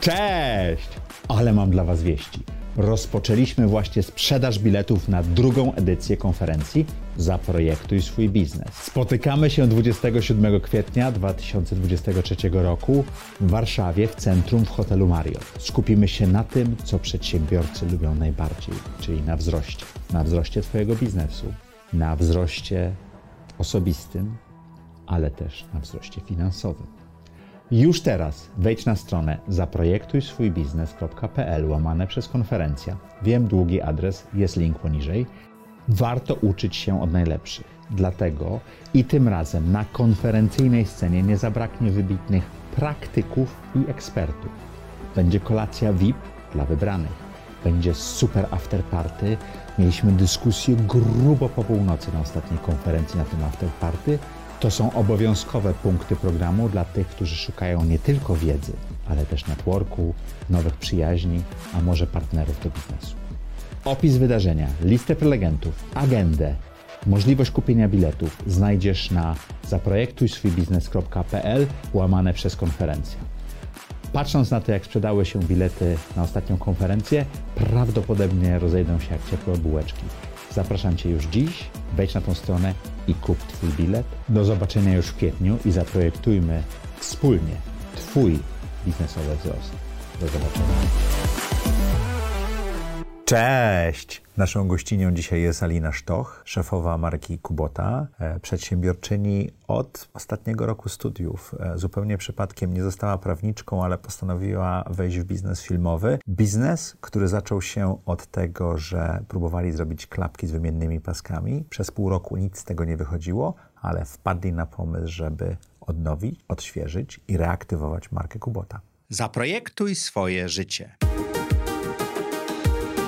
Cześć! Ale mam dla Was wieści. Rozpoczęliśmy właśnie sprzedaż biletów na drugą edycję konferencji Zaprojektuj swój biznes. Spotykamy się 27 kwietnia 2023 roku w Warszawie w centrum w hotelu Marriott. Skupimy się na tym, co przedsiębiorcy lubią najbardziej, czyli na wzroście. Na wzroście Twojego biznesu, na wzroście osobistym, ale też na wzroście finansowym. Już teraz wejdź na stronę zaprojektuj swój biznes.pl łamane przez konferencja. Wiem, długi adres, jest link poniżej. Warto uczyć się od najlepszych. Dlatego i tym razem na konferencyjnej scenie nie zabraknie wybitnych praktyków i ekspertów. Będzie kolacja VIP dla wybranych. Będzie super afterparty. Mieliśmy dyskusję grubo po północy na ostatniej konferencji na tym afterparty to są obowiązkowe punkty programu dla tych, którzy szukają nie tylko wiedzy, ale też networku, nowych przyjaźni, a może partnerów do biznesu. Opis wydarzenia, listę prelegentów, agendę, możliwość kupienia biletów znajdziesz na zaprojektujswójbiznes.pl łamane przez konferencję. Patrząc na to, jak sprzedały się bilety na ostatnią konferencję, prawdopodobnie rozejdą się jak ciepłe bułeczki. Zapraszam Cię już dziś, wejdź na tą stronę i kup Twój bilet. Do zobaczenia już w kwietniu i zaprojektujmy wspólnie Twój biznesowy wzrost. Do zobaczenia. Cześć! Naszą gościnią dzisiaj jest Alina Sztoch, szefowa marki Kubota, e, przedsiębiorczyni od ostatniego roku studiów. E, zupełnie przypadkiem nie została prawniczką, ale postanowiła wejść w biznes filmowy. Biznes, który zaczął się od tego, że próbowali zrobić klapki z wymiennymi paskami. Przez pół roku nic z tego nie wychodziło, ale wpadli na pomysł, żeby odnowić, odświeżyć i reaktywować markę Kubota. Zaprojektuj swoje życie.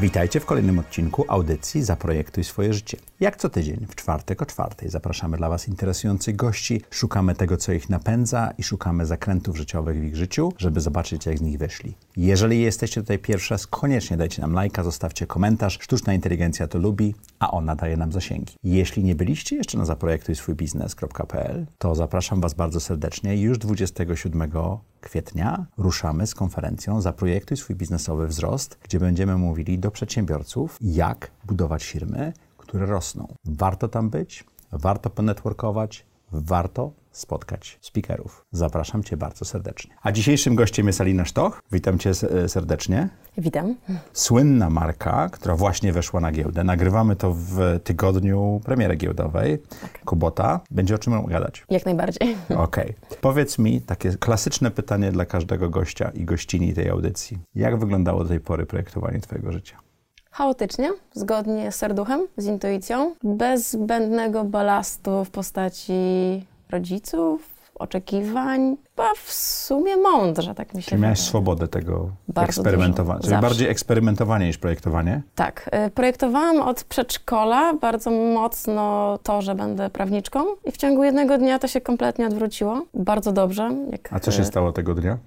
Witajcie w kolejnym odcinku audycji Zaprojektuj swoje życie. Jak co tydzień, w czwartek o czwartej, zapraszamy dla Was interesujących gości, szukamy tego, co ich napędza i szukamy zakrętów życiowych w ich życiu, żeby zobaczyć, jak z nich wyszli. Jeżeli jesteście tutaj pierwszy raz, koniecznie dajcie nam lajka, zostawcie komentarz. Sztuczna inteligencja to lubi, a ona daje nam zasięgi. Jeśli nie byliście jeszcze na zaprojektujswójbiznes.pl, to zapraszam Was bardzo serdecznie. Już 27 kwietnia ruszamy z konferencją Zaprojektuj swój biznesowy wzrost, gdzie będziemy mówili do przedsiębiorców, jak budować firmy, które rosną. Warto tam być, warto ponetworkować, warto spotkać speakerów. Zapraszam Cię bardzo serdecznie. A dzisiejszym gościem jest Alina Sztoch. Witam Cię serdecznie. Witam. Słynna marka, która właśnie weszła na giełdę. Nagrywamy to w tygodniu premiery giełdowej. Tak. Kubota. Będzie o czym gadać? Jak najbardziej. Okej. Okay. Powiedz mi takie klasyczne pytanie dla każdego gościa i gościni tej audycji. Jak wyglądało do tej pory projektowanie Twojego życia? chaotycznie, zgodnie z serduchem, z intuicją, bez zbędnego balastu w postaci rodziców, oczekiwań, chyba w sumie mądrze, tak mi się Czyli miałeś swobodę tego eksperymentowania, czyli bardziej eksperymentowanie niż projektowanie? Tak. Y, projektowałam od przedszkola bardzo mocno to, że będę prawniczką i w ciągu jednego dnia to się kompletnie odwróciło. Bardzo dobrze. A co się y, stało tego dnia?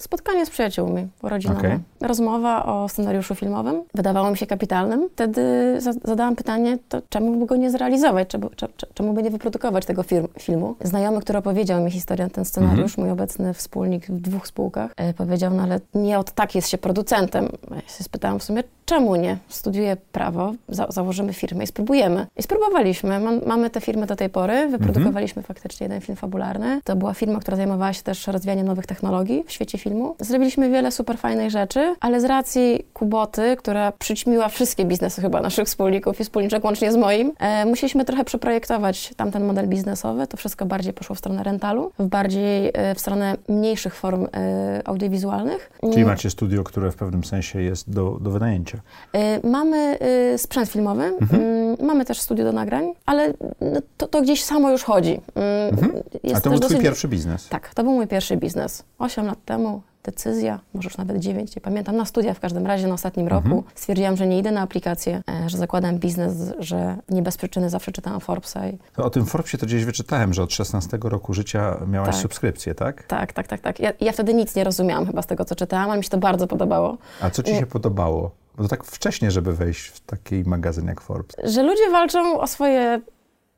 Spotkanie z przyjaciółmi rodzinowe. Okay. Rozmowa o scenariuszu filmowym. Wydawało mi się kapitalnym. Wtedy za zadałam pytanie, to czemu by go nie zrealizować? Czemu, czemu by nie wyprodukować tego filmu? Znajomy, który opowiedział mi historię ten scenariusz, mm -hmm. mój obecny wspólnik w dwóch spółkach, e, powiedział, no ale nie od tak jest się producentem. Ja się spytałam w sumie, czemu nie? Studiuję prawo, za założymy firmę i spróbujemy. I spróbowaliśmy. Mam, mamy tę firmę do tej pory. Wyprodukowaliśmy mm -hmm. faktycznie jeden film fabularny. To była firma, która zajmowała się też rozwijaniem nowych technologii w świecie filmu. Zrobiliśmy wiele super fajnych rzeczy, ale z racji Kuboty, która przyćmiła wszystkie biznesy chyba naszych wspólników i wspólniczek łącznie z moim, e, musieliśmy trochę przeprojektować tamten model biznesowy. To wszystko bardziej poszło w stronę rentalu, w bardziej e, w stronę mniejszych form e, audiowizualnych. Czyli macie studio, które w pewnym sensie jest do, do wynajęcia? E, mamy e, sprzęt filmowy, mhm. Mm, mamy też studio do nagrań, ale no, to, to gdzieś samo już chodzi. Mm, mhm. A to był twój pierwszy biznes? Tak, to był mój pierwszy biznes. Osiem lat temu decyzja, może już nawet dziewięć, nie pamiętam, na studiach w każdym razie na ostatnim mhm. roku stwierdziłam, że nie idę na aplikację, e, że zakładam biznes, że nie bez przyczyny zawsze czytałam Forbesa. I... o tym Forbesie to gdzieś wyczytałem, że od 16 roku życia miałaś tak. subskrypcję, tak? Tak, tak, tak. tak. Ja, ja wtedy nic nie rozumiałam chyba z tego, co czytałam, ale mi się to bardzo podobało. A co ci się podobało? Bo to tak wcześnie, żeby wejść w taki magazyn jak Forbes. Że ludzie walczą o swoje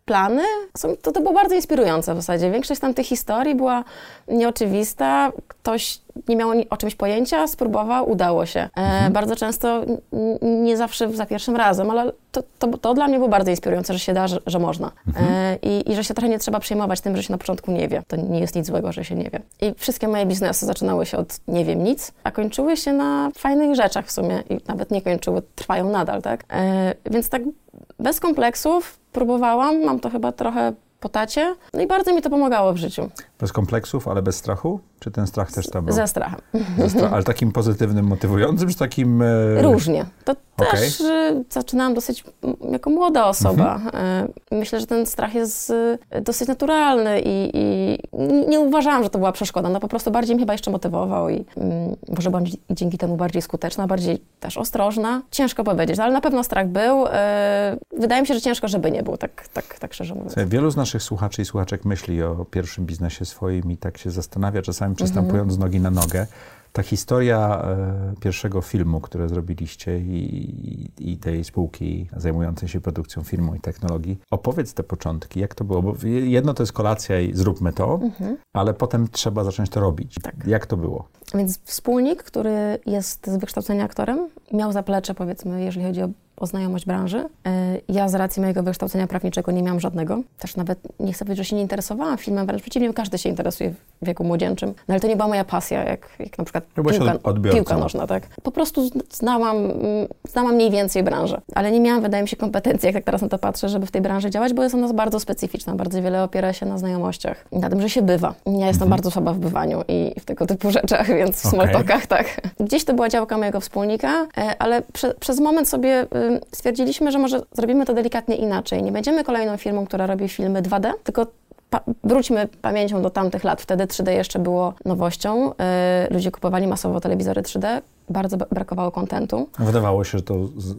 plany, to, to było bardzo inspirujące w zasadzie. Większość tam tych historii była nieoczywista. Ktoś nie miał o czymś pojęcia, spróbował, udało się. E, mhm. Bardzo często, nie zawsze za pierwszym razem, ale to, to, to, dla mnie było bardzo inspirujące, że się da, że, że można. Mhm. E, i, I że się trochę nie trzeba przejmować tym, że się na początku nie wie. To nie jest nic złego, że się nie wie. I wszystkie moje biznesy zaczynały się od nie wiem nic, a kończyły się na fajnych rzeczach w sumie i nawet nie kończyły, trwają nadal, tak? E, więc tak bez kompleksów próbowałam, mam to chyba trochę po tacie, no i bardzo mi to pomagało w życiu. Bez kompleksów, ale bez strachu? Czy ten strach też tam był? Ze strachem. Ze strach, ale takim pozytywnym, motywującym, czy takim... E... Różnie. To okay. też y, zaczynałam dosyć jako młoda osoba. Mhm. E, myślę, że ten strach jest y, dosyć naturalny i, i, nie uważałam, że to była przeszkoda. No po prostu bardziej mnie chyba jeszcze motywował i mm, może byłam dzięki temu bardziej skuteczna, bardziej też ostrożna. Ciężko powiedzieć, no ale na pewno strach był. E, wydaje mi się, że ciężko, żeby nie był, tak, tak, tak szczerze mówiąc. Wielu z naszych słuchaczy i słuchaczek myśli o pierwszym biznesie swoim i tak się zastanawia czasami przystępując z nogi na nogę. Ta historia e, pierwszego filmu, które zrobiliście i, i, tej spółki zajmującej się produkcją filmu i technologii. Opowiedz te początki, jak to było? Bo jedno to jest kolacja i zróbmy to, mhm. ale potem trzeba zacząć to robić. Tak. Jak to było? Więc wspólnik, który jest z wykształcenia aktorem, miał zaplecze, powiedzmy, jeżeli chodzi o o znajomość branży. E, ja z racji mojego wykształcenia prawniczego nie miałam żadnego. Też nawet nie chcę powiedzieć, że się nie interesowałam filmem, wręcz przeciwnie, każdy się interesuje w wieku młodzieńczym. No ale to nie była moja pasja, jak, jak na przykład piłka, piłka nożna, tak? Po prostu znałam, znałam mniej więcej branżę, ale nie miałam, wydaje mi się, kompetencji, jak tak teraz na to patrzę, żeby w tej branży działać, bo jest ona bardzo specyficzna, bardzo wiele opiera się na znajomościach i na tym, że się bywa. Ja jestem mhm. bardzo słaba w bywaniu i w tego typu rzeczach, więc w okay. small talkach, tak. Gdzieś to była działka mojego wspólnika, e, ale prze, przez moment sobie stwierdziliśmy, że może zrobimy to delikatnie inaczej. Nie będziemy kolejną firmą, która robi filmy 2D, tylko pa wróćmy pamięcią do tamtych lat. Wtedy 3D jeszcze było nowością. Yy, ludzie kupowali masowo telewizory 3D bardzo brakowało kontentu. Wydawało się, że to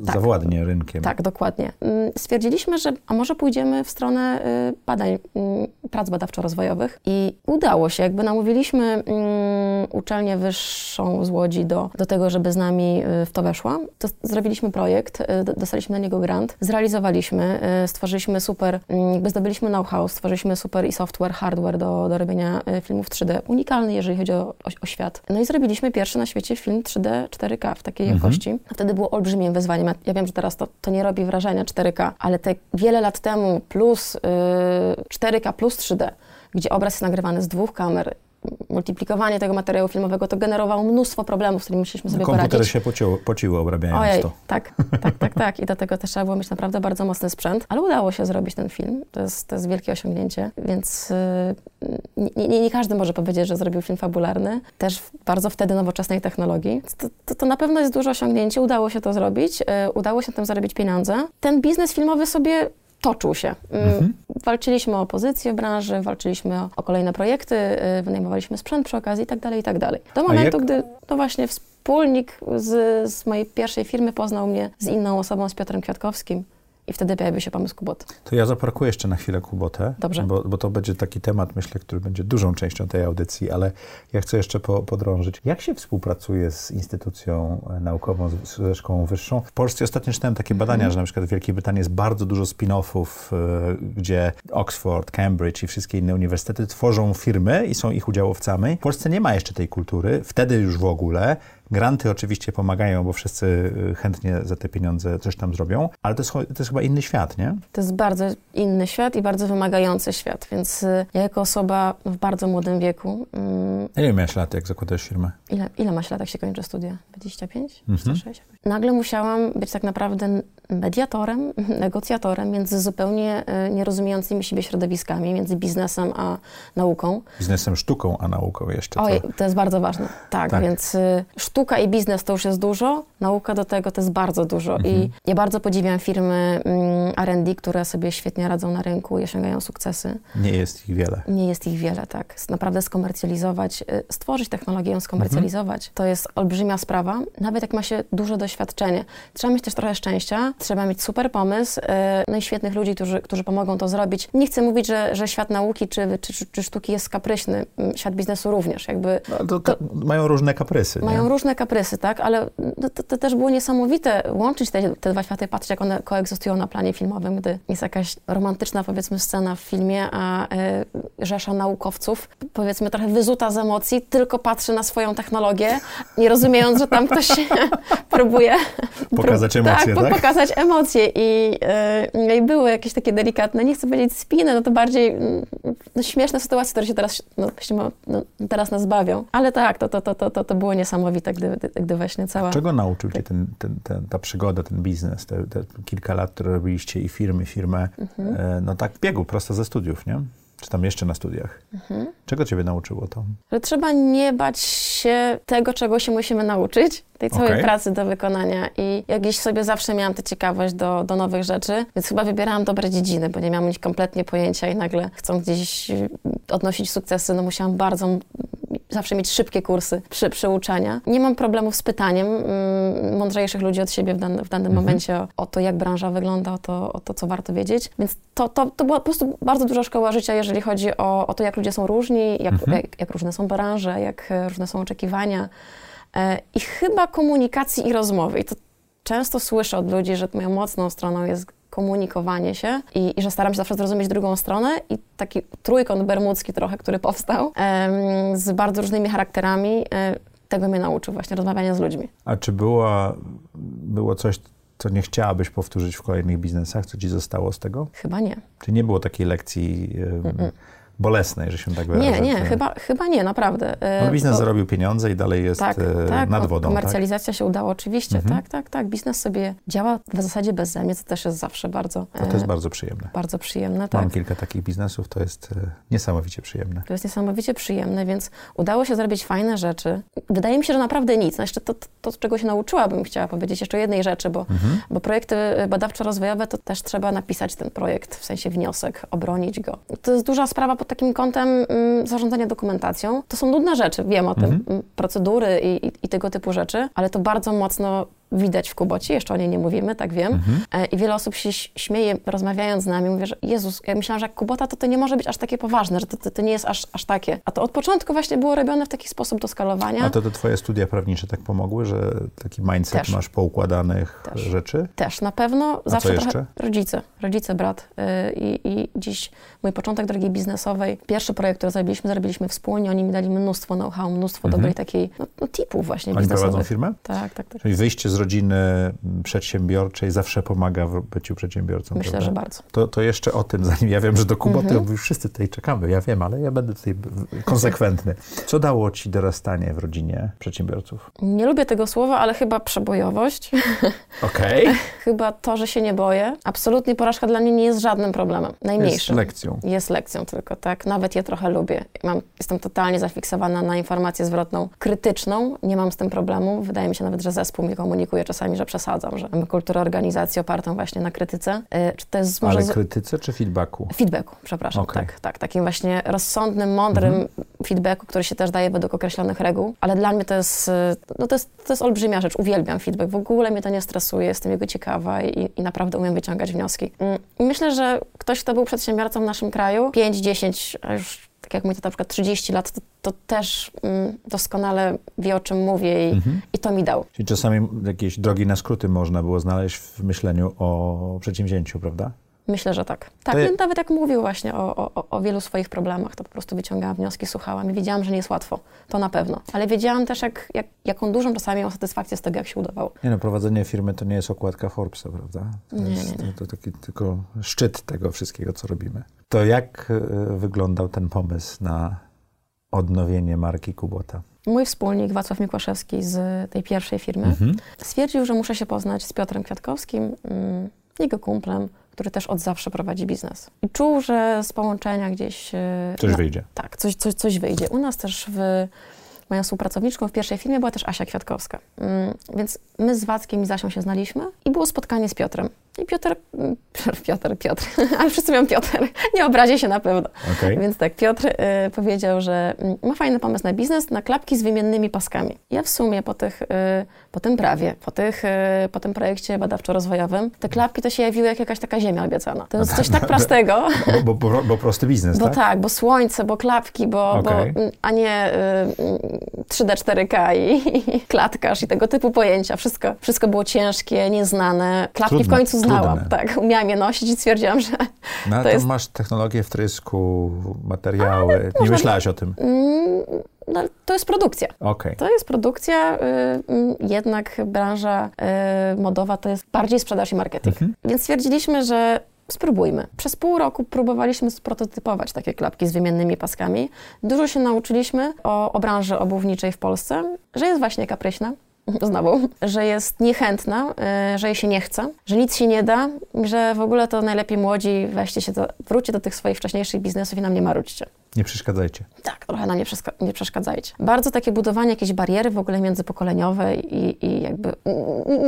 tak, zawładnie rynkiem. Tak, dokładnie. Mm, stwierdziliśmy, że a może pójdziemy w stronę y, badań, mm, prac badawczo-rozwojowych i udało się. Jakby namówiliśmy mm, uczelnię wyższą z Łodzi do, do tego, żeby z nami y, w to weszła. To zrobiliśmy projekt, y, dostaliśmy na niego grant, zrealizowaliśmy, stworzyliśmy super, jakby zdobyliśmy know-how, stworzyliśmy super i software, hardware do, do robienia filmów 3D, unikalny, jeżeli chodzi o, o, o świat. No i zrobiliśmy pierwszy na świecie film 3D 4K w takiej mhm. jakości. Wtedy było olbrzymim wyzwaniem. Ja wiem, że teraz to, to nie robi wrażenia 4K, ale te wiele lat temu plus yy, 4K plus 3D, gdzie obraz jest nagrywany z dwóch kamer multiplikowanie tego materiału filmowego to generowało mnóstwo problemów, z którymi musieliśmy sobie Komputery poradzić. Komputery się pociło, pociły obrabiając Ojej, to. Tak, tak, tak, tak. I do tego też trzeba było mieć naprawdę bardzo mocny sprzęt, ale udało się zrobić ten film. To jest, to jest wielkie osiągnięcie, więc yy, nie, nie, nie, każdy może powiedzieć, że zrobił film fabularny. Też w bardzo wtedy nowoczesnej technologii. To, to, to na pewno jest duże osiągnięcie. Udało się to zrobić. Yy, udało się tym zarobić pieniądze. Ten biznes filmowy sobie toczył się. Mm, mhm. Walczyliśmy o pozycję w branży, walczyliśmy o, kolejne projekty, y, wynajmowaliśmy sprzęt przy okazji i tak dalej, i tak. Do momentu, jak... gdy to właśnie wspólnik z, z mojej pierwszej firmy poznał mnie z inną osobą, z Piotrem Kwiatkowskim i wtedy pojawił się pomysł Kuboty. To ja zaparkuję jeszcze na chwilę Kubotę, Dobrze. Bo, bo to będzie taki temat, myślę, który będzie dużą częścią tej audycji, ale ja chcę jeszcze po, podrążyć. Jak się współpracuje z instytucją naukową, ze szkołą wyższą? W Polsce ostatnio czytałem takie badania, mhm. że na przykład w Wielkiej Brytanii jest bardzo dużo spin-offów, e, gdzie Oxford, Cambridge i wszystkie inne uniwersytety tworzą firmy i są ich udziałowcami. W Polsce nie ma jeszcze tej kultury, wtedy już w ogóle. Granty oczywiście pomagają, bo wszyscy y, chętnie za te pieniądze coś tam zrobią, ale to jest, to jest chyba inny świat, nie? To jest bardzo inny świat i bardzo wymagający świat, więc y, ja jako osoba w bardzo młodym wieku... Mm, ile miałeś lat, jak zakładałeś firmę? Ile, ile masz lat, jak się kończy studia? 25? Mhm. 26? Nagle musiałam być tak naprawdę mediatorem, negocjatorem między zupełnie e, nierozumiejącymi siebie środowiskami, między biznesem a nauką. Biznesem, sztuką, a nauką jeszcze. Oj, to jest bardzo ważne. Tak, Tak. więc y, sztuka i biznes to już jest dużo, nauka do tego to jest bardzo dużo. Mhm. I ja bardzo podziwiam firmy mm, R&D, które sobie świetnie radzą na rynku i osiągają sukcesy. Nie jest ich wiele. Nie jest ich wiele, tak. Naprawdę skomercjalizować, y, stworzyć technologię, ją skomercjalizować, to jest olbrzymia sprawa, nawet jak ma się duże doświadczenie. Trzeba mieć też trochę szczęścia, trzeba mieć super pomysł, y, no i świetnych ludzi, którzy, którzy pomogą to zrobić. Nie chcę mówić, że, że świat nauki czy, czy, czy, sztuki jest kapryśny, Mm, świat biznesu również, jakby No, to, ka- mają różne kaprysy. mają nie? różne kaprysy, tak, ale to, to też było niesamowite łączyć te, te dwa światy, patrzeć jak one koegzystują na planie filmowym, gdy jest jakaś romantyczna powiedzmy scena w filmie, a y, rzesza naukowców, powiedzmy trochę wyzuta z emocji, tylko patrzy na swoją technologię, nie rozumiejąc, że tam ktoś próbuje Pokazać emocje, po- tak? pokazać emocje i, y, i były jakieś takie delikatne, nie chcę powiedzieć spiny, no to bardziej mm, no, śmieszne sytuacje, które się teraz, no, właśnie, no, teraz nas bawią, ale tak, to, to, to, to, to, było niesamowite, gdy, gdy właśnie cała... Czego nauczył cię ten, ten, ten, ta przygoda, ten biznes, te, te kilka lat, które robiliście i firmy, firmę, Mhm. e, no tak w biegu, prosto ze studiów, nie? Czy tam jeszcze na studiach? Mhm. Czego ciebie nauczyło to? Że trzeba nie bać się tego, czego się musimy nauczyć, tej całej Okej. pracy do wykonania. I jak gdzieś sobie zawsze miałam tę ciekawość do, do nowych rzeczy, więc chyba wybierałam dobre dziedziny, bo nie miałam nich kompletnie pojęcia i nagle chcąc gdzieś y, odnosić sukcesy, no musiałam bardzo zawsze mieć szybkie kursy przy, przyuczania. Nie mam problemów z pytaniem mm, mądrzejszych ludzi od siebie w, dan, w danym momencie o, o to, jak branża wygląda, o to, o to, co warto wiedzieć. Więc to, to, to była po prostu bardzo duża szkoła życia, jeżeli chodzi o, o to, jak ludzie są różni, jak, jak, jak różne są branże, jak e, różne są oczekiwania. E, I chyba komunikacji i rozmowy. I to często słyszę od ludzi, że moją mocną stroną jest komunikowanie się i, i że staram się zawsze zrozumieć drugą stronę i taki trójkąt bermudzki trochę, który powstał em, z bardzo różnymi charakterami, e, tego mnie nauczył właśnie rozmawiania z ludźmi. A czy była, było coś, co nie chciałabyś powtórzyć w kolejnych biznesach? Co ci zostało z tego? Chyba nie. Czy nie było takiej lekcji em, bolesnej, że się tak wyrażę? Nie, nie, chyba, chyba nie, naprawdę. E, No, biznes bo- zarobił pieniądze i dalej jest Tak, e, tak, nad ko- wodą, tak? komercjalizacja się udała oczywiście, tak, tak, tak. Biznes sobie działa w zasadzie bez zamian, co też jest zawsze bardzo, To, to jest bardzo przyjemne. bardzo przyjemne. Tak. Mam kilka takich biznesów, to jest e, niesamowicie przyjemne. To jest niesamowicie przyjemne, więc udało się zrobić fajne rzeczy. Wydaje mi się, że naprawdę nic. No jeszcze to, to, to czego się nauczyłabym, chciała powiedzieć jeszcze jednej rzeczy, bo, bo projekty badawczo-rozwojowe to też trzeba napisać ten projekt, w sensie wniosek, obronić go. To jest duża sprawa pod takim kątem mm, zarządzania dokumentacją. To są nudne rzeczy, wiem o tym, mm, procedury i, i, i tego typu rzeczy, ale to bardzo mocno widać w Kuboci, jeszcze o niej nie mówimy, tak wiem. E, I wiele osób się śmieje, rozmawiając z nami, mówię, że Jezus, ja myślałam, że jak Kubota, to to nie może być aż takie poważne, że to, to, to nie jest aż, aż takie. A to od początku właśnie było robione w taki sposób do skalowania. A to te twoje studia prawnicze tak pomogły, że taki mindset Też. masz poukładanych Też. rzeczy? Też na pewno co zawsze jeszcze? trochę rodzice, rodzice, brat yy, i, i dziś mój początek drogi biznesowej, pierwszy projekt, który zrobiliśmy, zrobiliśmy wspólnie, oni mi dali mnóstwo know-how, mnóstwo dobrej takiej, no, no tipów właśnie Mhm. Oni biznesowych. prowadzą firmę? Tak, tak, tak. Czyli wyjście z rodziny mm, przedsiębiorczej zawsze pomaga w byciu przedsiębiorcą, Myślę, prawda? że bardzo. To, to jeszcze o tym, zanim ja wiem, że do Kuboty Mhm. już wszyscy tutaj czekamy, ja wiem, ale ja będę tutaj konsekwentny. Co dało ci dorastanie w rodzinie przedsiębiorców? Nie lubię tego słowa, ale chyba przebojowość. Okej. chyba to, że się nie boję. Absolutnie porażka dla mnie nie jest żadnym problemem. Jest Najmniejszym. lekcją. Jest lekcją tylko, tak. Nawet je trochę lubię. Mam, jestem totalnie zafiksowana na informację zwrotną krytyczną. Nie mam z tym problemu. Wydaje mi się nawet, że zespół mi komunikuje czasami, że przesadzam, że mamy kulturę organizacji opartą właśnie na krytyce. Y, Czy to jest może... Ale krytyce czy feedbacku? Feedbacku, przepraszam. Okej. Tak, tak. Takim właśnie rozsądnym, mądrym feedbacku, który się też daje według określonych reguł. Ale dla mnie to jest, y, no to jest, to jest olbrzymia rzecz. Uwielbiam feedback. W ogóle mnie to nie stresuje. Jestem jego ciekawa i, i naprawdę umiem wyciągać wnioski. Mm, I myślę, że ktoś, kto był przedsiębiorcą w naszym kraju, 5, 10, a już tak jak mój tata na przykład 30 lat, to, to też mm, doskonale wie, o czym mówię i, i to mi dał. Czyli czasami jakieś drogi na skróty można było znaleźć w myśleniu o przedsięwzięciu, prawda? Myślę, że tak. Tak, je- no, nawet jak mówił właśnie o, o, o wielu swoich problemach, to po prostu wyciągałam wnioski, słuchałam i wiedziałam, że nie jest łatwo. To na pewno. Ale wiedziałam też, jak, jak, jaką dużą czasami miałam satysfakcję z tego, jak się udawało. Nie no, prowadzenie firmy to nie jest okładka Forbesa, prawda? To Nie, jest nie, nie. To, to taki tylko szczyt tego wszystkiego, co robimy. To jak e, wyglądał ten pomysł na odnowienie marki Kubota? mój wspólnik Wacław Mikłaszewski z tej pierwszej firmy Mhm. stwierdził, że muszę się poznać z Piotrem Kwiatkowskim, mm, jego kumplem, który też od zawsze prowadzi biznes. I czuł, że z połączenia gdzieś... e, Coś na- wyjdzie. Tak, coś, coś, coś wyjdzie. U nas też w moją współpracowniczką w pierwszej firmie była też Asia Kwiatkowska. Mm, Więc my z Wackiem i Zasią się znaliśmy i było spotkanie z Piotrem. I Piotr, Piotr, Piotr, ale wszyscy mówią Piotr, nie obrazi się na pewno. Okej. Więc tak, Piotr y, powiedział, że mm, ma fajny pomysł na biznes, na klapki z wymiennymi paskami. Ja w sumie po, tych, y, po tym prawie, po, tych, y, po tym projekcie badawczo-rozwojowym, te klapki to się jawiły jak jakaś taka ziemia obiecana. To jest coś tak prostego. Bo, bo, bo, bo prosty biznes, Bo tak? tak? bo słońce, bo klapki, bo, bo mm, a nie y, mm, 3D, 4K i, i klatkarz i tego typu pojęcia. Wszystko, wszystko było ciężkie, nieznane. Klapki Trudne, w końcu znałam. trudne. Tak, umiałam je nosić i stwierdziłam, że No, ale to to jest- masz technologię wtrysku, materiały. Nie można- myślałaś o tym? mm, no, to jest produkcja. Okej. To jest produkcja, y, y, jednak branża y, modowa to jest bardziej sprzedaż i marketing. Mhm. Więc stwierdziliśmy, że spróbujmy. Przez pół roku próbowaliśmy sprototypować takie klapki z wymiennymi paskami. Dużo się nauczyliśmy o, o branży obuwniczej w Polsce, że jest właśnie kapryśna. Znowu, że jest niechętna, y, że jej się nie chce, że nic się nie da, że w ogóle to najlepiej młodzi weźcie się, do, wróćcie do tych swoich wcześniejszych biznesów i nam nie marudźcie. Nie przeszkadzajcie. Tak, trochę nam nie, nie przeszkadzajcie. Bardzo takie budowanie jakiejś bariery w ogóle międzypokoleniowe i, i jakby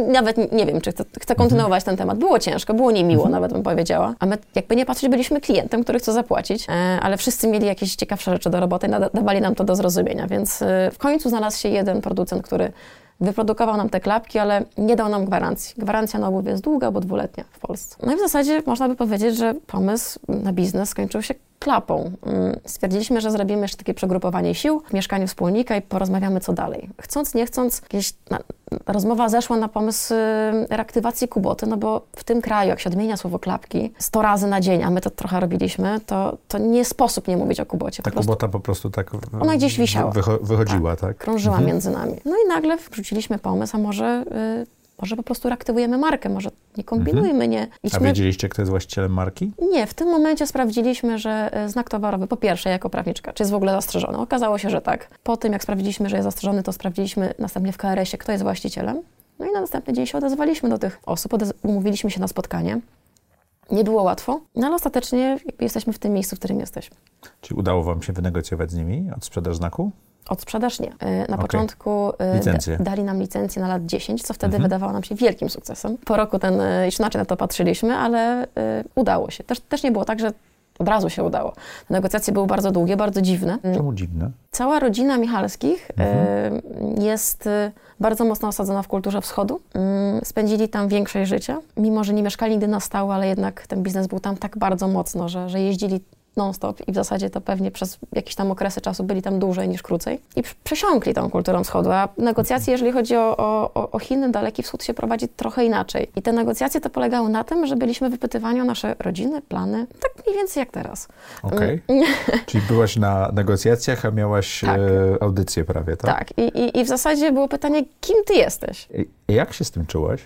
nawet nie- wiem, czy chcę, chcę kontynuować ten temat. Było ciężko, było niemiło nawet bym powiedziała. A my jakby nie patrzeć, byliśmy klientem, który chce zapłacić, e, ale wszyscy mieli jakieś ciekawsze rzeczy do roboty dawali nam to do zrozumienia, więc e, w końcu znalazł się jeden producent, który wyprodukował nam te klapki, ale nie dał nam gwarancji. Gwarancja na obuwie jest długa, bo dwuletnia w Polsce. No i w zasadzie można by powiedzieć, że pomysł na biznes skończył się klapą. Mm, Stwierdziliśmy, że zrobimy jeszcze takie przegrupowanie sił w mieszkaniu wspólnika i porozmawiamy, co dalej. Chcąc, nie chcąc, jakieś na, rozmowa zeszła na pomysł y, reaktywacji Kuboty, no bo w tym kraju, jak się odmienia słowo klapki 100 razy na dzień, a my to trochę robiliśmy, to, to nie sposób nie mówić o Kubocie. Ta Po prostu kubota po prostu tak w- Ona gdzieś wisiała. wycho- wychodziła, tak? krążyła między nami. No i nagle wrzuciliśmy pomysł, a może, y, może po prostu reaktywujemy markę, może nie kombinujmy, nie A idźmy wiedzieliście, kto jest właścicielem marki? nie, w tym momencie sprawdziliśmy, że e, znak towarowy, po pierwsze, jako prawniczka, czy jest w ogóle zastrzeżony. Okazało się, że tak. Po tym, jak sprawdziliśmy, że jest zastrzeżony, to sprawdziliśmy następnie w KRS-ie, kto jest właścicielem. No i na następny dzień się odezwaliśmy do tych osób, umówiliśmy się na spotkanie. Nie było łatwo, no ale ostatecznie jesteśmy w tym miejscu, w którym jesteśmy. Czy udało wam się wynegocjować z nimi od sprzedaż znaku? Od sprzedaż nie. E, Na Okej. początku da, dali nam licencję na lat 10, co wtedy Mhm. wydawało nam się wielkim sukcesem. Po roku ten, już inaczej na to patrzyliśmy, ale udało się. Też, też nie było tak, że od razu się udało. Te negocjacje były bardzo długie, bardzo dziwne. Czemu dziwne? Cała rodzina Michalskich Mhm. jest bardzo mocno osadzona w kulturze wschodu. Mm, Spędzili tam większość życia. Mimo, że nie mieszkali nigdy na stałe, ale jednak ten biznes był tam tak bardzo mocno, że, że jeździli non-stop i w zasadzie to pewnie przez jakieś tam okresy czasu byli tam dłużej niż krócej. I pr- przesiąkli tą kulturą wschodu, a negocjacje, jeżeli chodzi o, o, o- Chiny, Daleki Wschód się prowadzi trochę inaczej. I te negocjacje to polegały na tym, że byliśmy wypytywani o nasze rodziny, plany, tak mniej więcej jak teraz. Okej. Czyli byłaś na negocjacjach, a miałaś Tak. e, audycję prawie, tak? Tak, I, i, i w zasadzie było pytanie, kim ty jesteś? I Jak się z tym czułaś?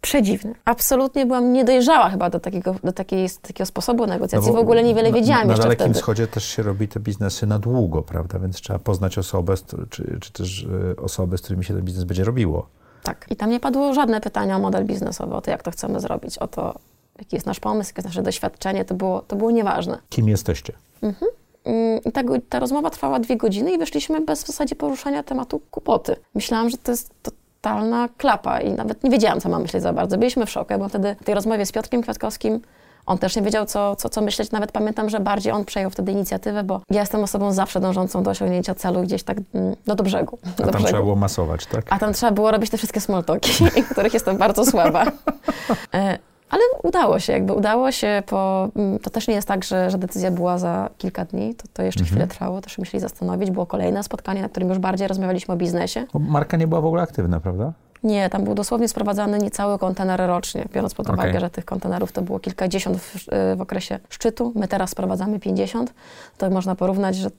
Przedziwny. Absolutnie byłam niedojrzała chyba do takiego, do takiej, takiego sposobu negocjacji. No w ogóle niewiele na- wiedziałam na, jeszcze Na Dalekim wtedy. Wschodzie też się robi te biznesy na długo, prawda? Więc trzeba poznać osobę, czy, czy też e, osoby, z którymi się ten biznes będzie robiło. Tak. I tam nie padło żadne pytania o model biznesowy, o to, jak to chcemy zrobić, o to, jaki jest nasz pomysł, jakie jest nasze doświadczenie. To było, to było nieważne. Kim jesteście? Mm, I ta, ta rozmowa trwała dwie godziny i wyszliśmy bez w zasadzie poruszania tematu kupoty. Myślałam, że to jest totalna klapa i nawet nie wiedziałam, co mam myśleć za bardzo. Byliśmy w szoku. Ja byłam wtedy w tej rozmowie z Piotrkiem Kwiatkowskim. On też nie wiedział, co, co, co myśleć. Nawet pamiętam, że bardziej on przejął wtedy inicjatywę, bo ja jestem osobą zawsze dążącą do osiągnięcia celu gdzieś tak mm, no, do brzegu. A do tam brzegu. trzeba było masować, tak? A tam trzeba było robić te wszystkie smoltoki, w których jestem bardzo słaba. Ale udało się, jakby udało się, po, mm, to też nie jest tak, że, że decyzja była za kilka dni, to, to jeszcze chwilę trwało, też musieli zastanowić, było kolejne spotkanie, na którym już bardziej rozmawialiśmy o biznesie. Bo marka nie była w ogóle aktywna, prawda? Nie, tam był dosłownie sprowadzany niecały kontener rocznie, biorąc pod uwagę, że tych kontenerów to było kilkadziesiąt w, y, w okresie szczytu, my teraz sprowadzamy 50, to można porównać, że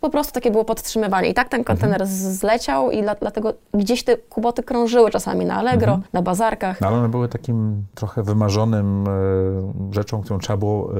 po prostu takie było podtrzymywanie. I tak ten kontener z- zleciał i dla, dlatego gdzieś te kuboty krążyły czasami na Allegro, na bazarkach. No, ale one były takim trochę wymarzonym e, rzeczą, którą trzeba było e,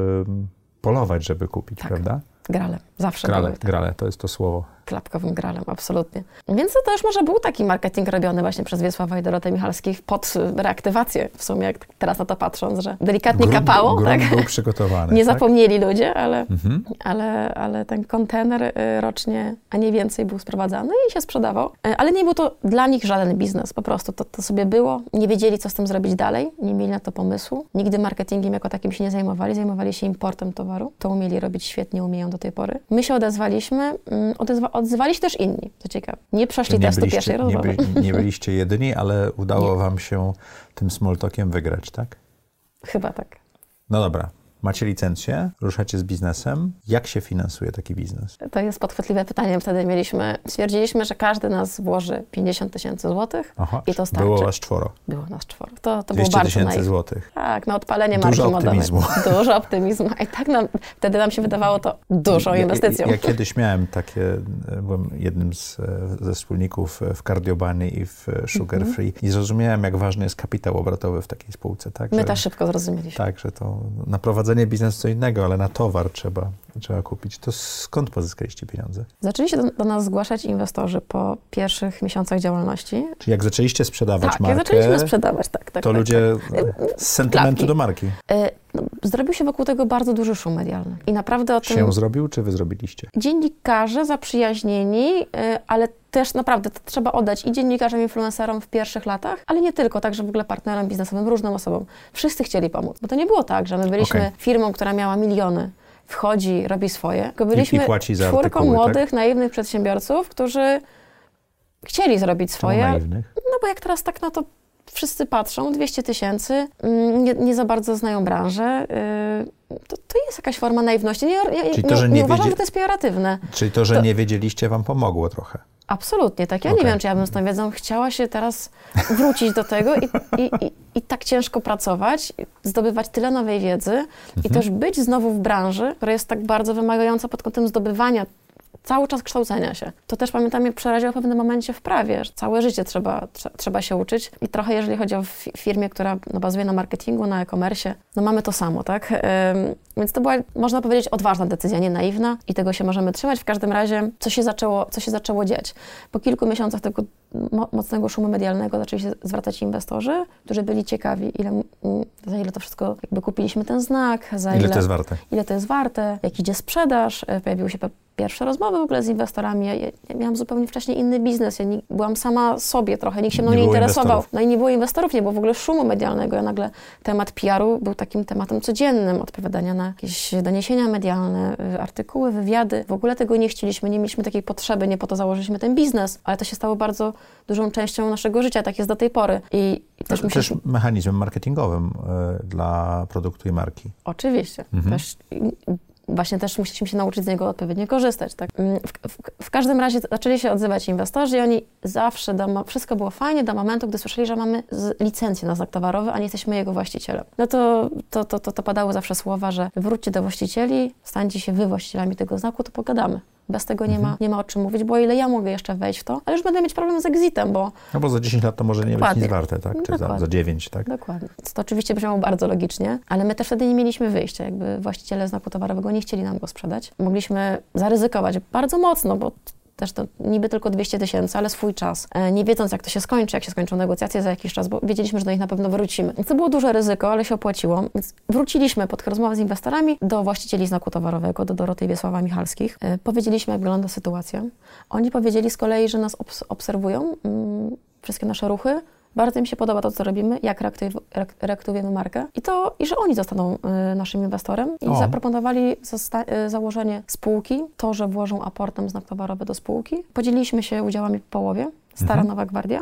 polować, żeby kupić, Tak. prawda? Grale, zawsze Grale, grale, to jest to słowo. Klapkowym gralem, absolutnie. Więc to też może był taki marketing robiony właśnie przez Wiesława i Dorotę Michalskich pod reaktywację w sumie, jak teraz na to patrząc, że delikatnie grunt, kapało. Grunt tak? był przygotowany. Nie tak? zapomnieli ludzie, ale, Mhm. ale, ale ten kontener y, rocznie, a nie więcej był sprowadzany i się sprzedawał. Y, Ale nie był to dla nich żaden biznes, po prostu to, to sobie było. Nie wiedzieli, co z tym zrobić dalej, nie mieli na to pomysłu. Nigdy marketingiem jako takim się nie zajmowali, zajmowali się importem towaru. To umieli robić świetnie, umieją do tej pory. My się odezwaliśmy, mm, odezwa, odzywali się też inni, co ciekawe. Nie przeszli nie testu byliście, pierwszej nie, rozmowy. byli, nie byliście jedyni, ale udało Nie. wam się tym small talkiem wygrać, tak? Chyba tak. No dobra. Macie licencję, ruszacie z biznesem. Jak się finansuje taki biznes? To jest podchwytliwe pytanie. Wtedy mieliśmy, stwierdziliśmy, że każdy nas włoży 50 tysięcy złotych Aha, i to starczy. było was czworo. Było nas czworo. To, to było 200 bardzo tysięcy złotych. Tak, na odpalenie Dużo marki modowej. optymizmu. Dużo optymizmu. I tak nam, wtedy nam się wydawało to dużą inwestycją. Ja, ja kiedyś miałem takie, e, byłem jednym z, e, ze wspólników e, w Cardiobany i w Sugar Mhm. Free i zrozumiałem, jak ważny jest kapitał obrotowy w takiej spółce. Tak, My że, też szybko zrozumieliśmy. Tak, że to na prowadzenie biznesu co innego, ale na towar trzeba, trzeba kupić. To skąd pozyskaliście pieniądze? Zaczęli się do, do nas zgłaszać inwestorzy po pierwszych miesiącach działalności. Czyli jak zaczęliście sprzedawać tak, markę, jak zaczęliśmy sprzedawać, tak, tak. to tak, ludzie tak. z sentymentu Klapki. do marki Y, no, zrobił się wokół tego bardzo duży szum medialny. I naprawdę o tym... się zrobił, czy wy zrobiliście? dziennikarze zaprzyjaźnieni, y, ale też naprawdę to trzeba oddać i dziennikarzom, influencerom w pierwszych latach, ale nie tylko, także w ogóle partnerom biznesowym, różnym osobom. Wszyscy chcieli pomóc, bo to nie było tak, że my byliśmy Okej. firmą, która miała miliony, wchodzi, robi swoje, tylko byliśmy i płaci za czwórką artykuły, tak? młodych, naiwnych przedsiębiorców, którzy chcieli zrobić swoje, no bo jak teraz tak na to wszyscy patrzą, 200 tysięcy, mm, nie, nie za bardzo znają branżę, y, to, to jest jakaś forma naiwności. Nie, ja, Czyli to, że nie nie uważam, wiedzie- że to jest pejoratywne. Czyli to, że To- nie wiedzieliście, wam pomogło trochę. Absolutnie, tak. Ja Okej. nie wiem, czy ja bym z tą wiedzą chciała się teraz wrócić do tego i, i, i, i tak ciężko pracować, zdobywać tyle nowej wiedzy i też być znowu w branży, która jest tak bardzo wymagająca pod kątem zdobywania cały czas kształcenia się. To też pamiętam, mnie przeraziło w pewnym momencie w prawie, że całe życie trzeba, trze, trzeba się uczyć i trochę jeżeli chodzi o fi- firmę, która no, bazuje na marketingu, na e-commerce, no mamy to samo, tak? Ym, więc to była, można powiedzieć, odważna decyzja, nie naiwna i tego się możemy trzymać. W każdym razie, co się zaczęło, co się zaczęło dziać? Po kilku miesiącach tego mo- mocnego szumu medialnego zaczęli się zwracać inwestorzy, którzy byli ciekawi, ile, za ile to wszystko, jakby kupiliśmy ten znak, za Ile to jest warte? ile to jest warte, jak idzie sprzedaż. E, Pojawiły się pierwsze rozmowy w ogóle z inwestorami. Ja, ja, miałam zupełnie wcześniej inny biznes. Ja nie, byłam sama sobie trochę, nikt się mną Nie nie, interesował. inwestorów. No i nie było inwestorów, nie było w ogóle szumu medialnego. Ja nagle temat PR-u był takim tematem codziennym, odpowiadania na jakieś doniesienia medialne, y, artykuły, wywiady. W ogóle tego nie chcieliśmy, nie mieliśmy takiej potrzeby, nie po to założyliśmy ten biznes, ale to się stało bardzo dużą częścią naszego życia, tak jest do tej pory. I, też Też, musieliśmy... mechanizmem marketingowym y, dla produktu i marki. Oczywiście. Mhm. Też, właśnie też musieliśmy się nauczyć z niego odpowiednio korzystać. Tak? Mm, W, w, w każdym razie zaczęli się odzywać inwestorzy i oni zawsze, do, wszystko było fajnie do momentu, gdy słyszeli, że mamy licencję na znak towarowy, a nie jesteśmy jego właścicielem. No to, to, to, to, to padały zawsze słowa, że wróćcie do właścicieli, stańcie się wy właścicielami tego znaku, to pogadamy. Bez tego nie, ma, nie ma o czym mówić, bo o ile ja mogę jeszcze wejść w to, ale już będę mieć problem z exitem, bo No bo za 10 lat to może nie być Dokładnie. nic warte, tak? Czy za, Dokładnie. za 9, tak? Dokładnie. To oczywiście brzmiało bardzo logicznie, ale my też wtedy nie mieliśmy wyjścia. Jakby właściciele znaku towarowego nie chcieli nam go sprzedać. Mogliśmy zaryzykować bardzo mocno, bo też to niby tylko 200 tysięcy, ale swój czas. E, Nie wiedząc, jak to się skończy, jak się skończą negocjacje za jakiś czas, bo wiedzieliśmy, że do nich na pewno wrócimy. To było duże ryzyko, ale się opłaciło. Więc wróciliśmy pod rozmowę z inwestorami do właścicieli znaku towarowego, do Doroty i Wiesława Michalskich. E, Powiedzieliśmy, jak wygląda sytuacja. Oni powiedzieli z kolei, że nas obs- obserwują, mm, wszystkie nasze ruchy, bardzo im się podoba to, co robimy, jak reaktyw- reak- reaktywujemy markę i to, i że oni zostaną y, naszym inwestorem i O. zaproponowali zosta- y, założenie spółki, to, że włożą aportem znak towarowy do spółki. Podzieliliśmy się udziałami po połowie, stara Mhm. Nowa Gwardia,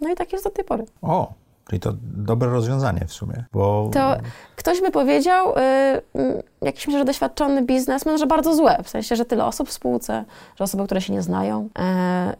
no i tak jest do tej pory. O, czyli to dobre rozwiązanie w sumie, bo To ktoś by powiedział, y, y, jakiś myślę, że doświadczony biznesmen, że bardzo złe, w sensie, że tyle osób w spółce, że osoby, które się nie znają,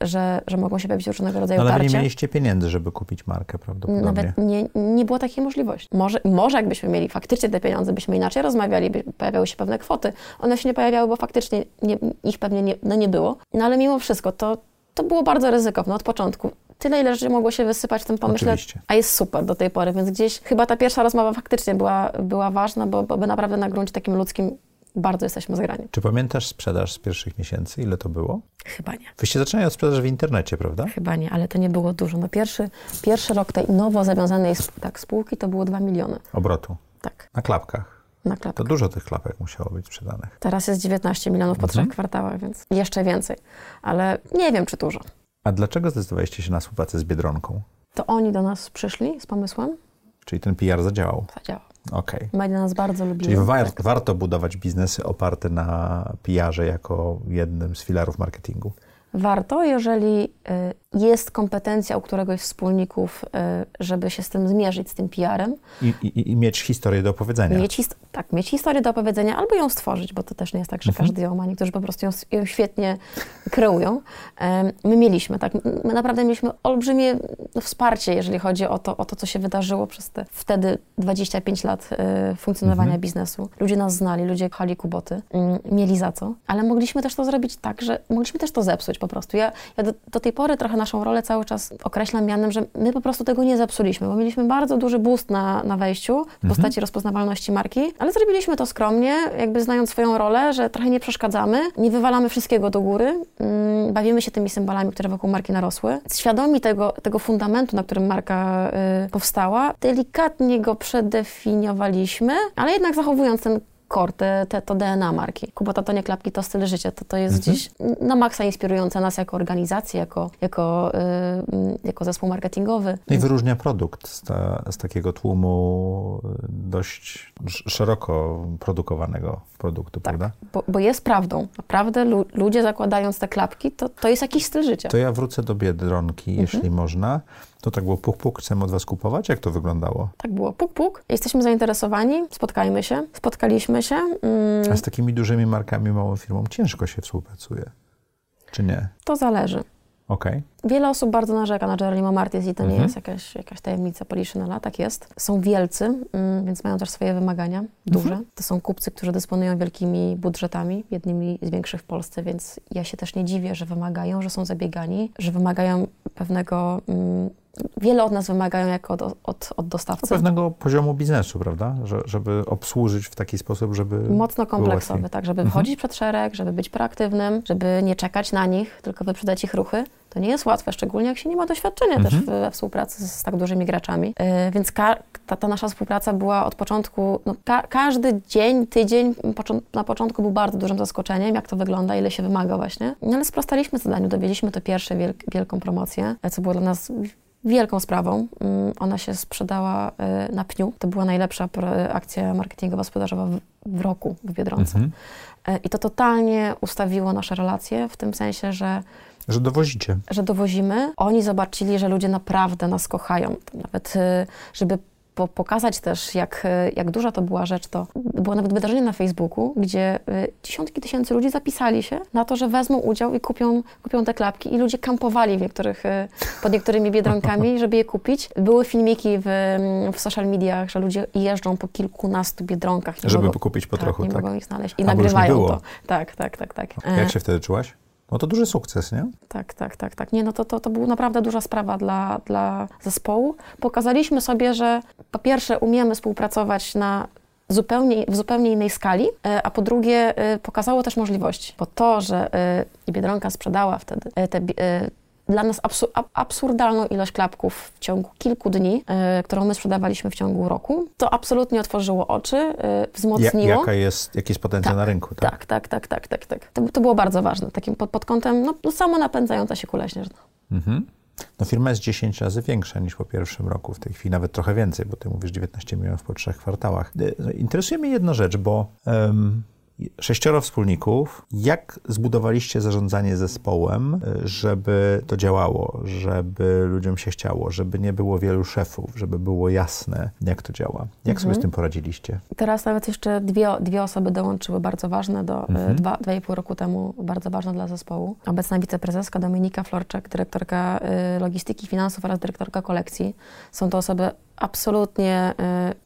y, że, że mogą się pojawić różnego rodzaju ale wy nie mieliście pieniędzy, żeby kupić markę prawdopodobnie. Nawet nie, nie było takiej możliwości. Może, może jakbyśmy mieli faktycznie te pieniądze, byśmy inaczej rozmawiali, by pojawiały się pewne kwoty. One się nie pojawiały, bo faktycznie nie, ich pewnie nie, no nie było. No ale mimo wszystko to, to było bardzo ryzykowne od początku. Tyle, ile rzeczy mogło się wysypać w tym pomyśle, Oczywiście. a jest super do tej pory, więc gdzieś chyba ta pierwsza rozmowa faktycznie była, była ważna, bo, bo naprawdę na gruncie takim ludzkim bardzo jesteśmy zgrani. Czy pamiętasz sprzedaż z pierwszych miesięcy? Ile to było? Chyba nie. Wyście zaczynali od sprzedaży w internecie, prawda? Chyba nie, ale to nie było dużo. No pierwszy, pierwszy rok tej nowo zawiązanej tak, spółki to było 2 miliony. Obrotu. Tak, Na klapkach. na To klapkę. dużo tych klapek musiało być sprzedanych. Teraz jest 19 milionów po trzech kwartałach, więc jeszcze więcej. Ale nie wiem, czy dużo. A dlaczego zdecydowaliście się na współpracę z Biedronką? To oni do nas przyszli z pomysłem, Czyli ten PR zadziałał. zadziała. Okej. Media nas bardzo lubiły. Czyli tak. warto budować biznesy oparte na PR-ze jako jednym z filarów marketingu. Warto, jeżeli y, jest kompetencja u któregoś z wspólników, y, żeby się z tym zmierzyć, z tym PR-em, I, i, I mieć historię do opowiedzenia. mieć, his- tak, mieć historię do opowiedzenia albo ją stworzyć, bo to też nie jest tak, że Mhm. każdy ją ma. Niektórzy po prostu ją, ją świetnie kreują. My mieliśmy, tak, my naprawdę mieliśmy olbrzymie wsparcie, jeżeli chodzi o to, o to, co się wydarzyło przez te wtedy 25 lat e, funkcjonowania Mhm. biznesu. Ludzie nas znali, ludzie kochali kuboty, mm, mieli za co, ale mogliśmy też to zrobić tak, że mogliśmy też to zepsuć po prostu. Ja, ja do, do tej pory trochę naszą rolę cały czas określam mianem, że my po prostu tego nie zepsuliśmy, bo mieliśmy bardzo duży boost na, na wejściu w postaci rozpoznawalności marki, ale zrobiliśmy to skromnie, jakby znając swoją rolę, że trochę nie przeszkadzamy, nie wywalamy wszystkiego do góry, mm, bawimy się tymi symbolami, które wokół marki narosły. Świadomi tego, tego fundamentu, na którym marka y, powstała, delikatnie go przedefiniowaliśmy, ale jednak zachowując ten core, te, te, to DNA marki. Kubota to nie klapki, to styl życia. To, to jest gdzieś na maksa inspirujące nas jako organizację, jako, jako, y, jako zespół marketingowy. No i wyróżnia produkt z, ta, z takiego tłumu y, dość sz- szeroko produkowanego produktu, Tak, prawda? bo, bo jest prawdą. Naprawdę lu, ludzie zakładając te klapki, to, to jest jakiś styl życia. To ja wrócę do Biedronki, Mhm. jeśli można. To tak było puk, puk, chcemy od was kupować? Jak to wyglądało? Tak było. Puk, puk. Jesteśmy zainteresowani, spotkajmy się. Spotkaliśmy się. Mm, A z takimi dużymi markami, małą firmą ciężko się współpracuje. Czy nie? to zależy. Okej. Wiele osób bardzo narzeka na Jeronimo Martins i to nie Mhm. jest jakaś, jakaś tajemnica Poliszynela, tak jest. Są wielcy, mm, więc mają też swoje wymagania duże. Mhm. To są kupcy, którzy dysponują wielkimi budżetami, jednymi z większych w Polsce, więc ja się też nie dziwię, że wymagają, że są zabiegani, że wymagają pewnego... Wiele od nas wymagają jako od, od, od Do dostawcy. pewnego poziomu biznesu, prawda? Że, żeby obsłużyć w taki sposób, żeby. Mocno kompleksowy, tak, żeby Mhm. wchodzić przed szereg, żeby być proaktywnym, żeby nie czekać na nich, tylko wyprzedzać ich ruchy. To nie jest łatwe, szczególnie jak się nie ma doświadczenia też Mhm. w, we współpracy z tak dużymi graczami. Yy, więc ka- ta, ta nasza współpraca była od początku, no, ka- każdy dzień, tydzień począ- na początku był bardzo dużym zaskoczeniem, jak to wygląda, ile się wymaga właśnie. No, ale sprostaliśmy zadaniu, dowiedzieliśmy to pierwsze wielk- wielką promocję, co było dla nas wielką sprawą. Mm, Ona się sprzedała y, na pniu. To była najlepsza akcja marketingowa, sprzedażowa w, roku w Biedronce. Mhm. E, I to totalnie ustawiło nasze relacje w tym sensie, że, Że dowozicie. że dowozimy. Oni zobaczyli, że ludzie naprawdę nas kochają. Nawet, y, żeby po, pokazać też, jak, y, jak duża to była rzecz, to było nawet wydarzenie na Facebooku, gdzie y, dziesiątki tysięcy ludzi zapisali się na to, że wezmą udział i kupią, kupią te klapki. I ludzie kampowali w niektórych, y, pod niektórymi biedronkami, żeby je kupić. Były filmiki w, w social mediach, że ludzie jeżdżą po kilkunastu biedronkach. Żeby mogą- kupić po tak, trochu, nie tak? mogą ich znaleźć. I A, nagrywają to. Tak, tak, tak, tak. E, Jak się wtedy czułaś? No to duży sukces, nie? tak, tak, tak, tak. Nie, no to, to, to była naprawdę duża sprawa dla, dla zespołu. Pokazaliśmy sobie, że po pierwsze umiemy współpracować na zupełnie, w zupełnie innej skali, e, a po drugie e, pokazało też możliwości. Bo to, że e, Biedronka sprzedała wtedy te, dla nas absu- ab- absurdalną ilość klapków w ciągu kilku dni, e, którą my sprzedawaliśmy w ciągu roku, to absolutnie otworzyło oczy, Ja, wzmocniło. jaka jest, jaki jest potencjał Tak, na rynku, tak? Tak, tak, tak, tak, tak, tak. To, to było bardzo ważne, takim pod, pod kątem no, no, samo napędzająca się kula śnieżna. Mhm. No firma jest 10 razy większa niż po pierwszym roku w tej chwili, nawet trochę więcej, bo ty mówisz 19 milionów po trzech kwartałach. Y, Interesuje mnie jedna rzecz, bo em, sześcioro wspólników, jak zbudowaliście zarządzanie zespołem, y, żeby to działało, żeby ludziom się chciało, żeby nie było wielu szefów, żeby było jasne, jak to działa? Jak sobie z tym poradziliście? Teraz nawet jeszcze dwie, dwie osoby dołączyły, bardzo ważne, do Mhm. y, dwa, dwa i pół roku temu, bardzo ważne dla zespołu. Obecna wiceprezeska Dominika Florczak, dyrektorka y, logistyki, finansów oraz dyrektorka kolekcji. Są to osoby absolutnie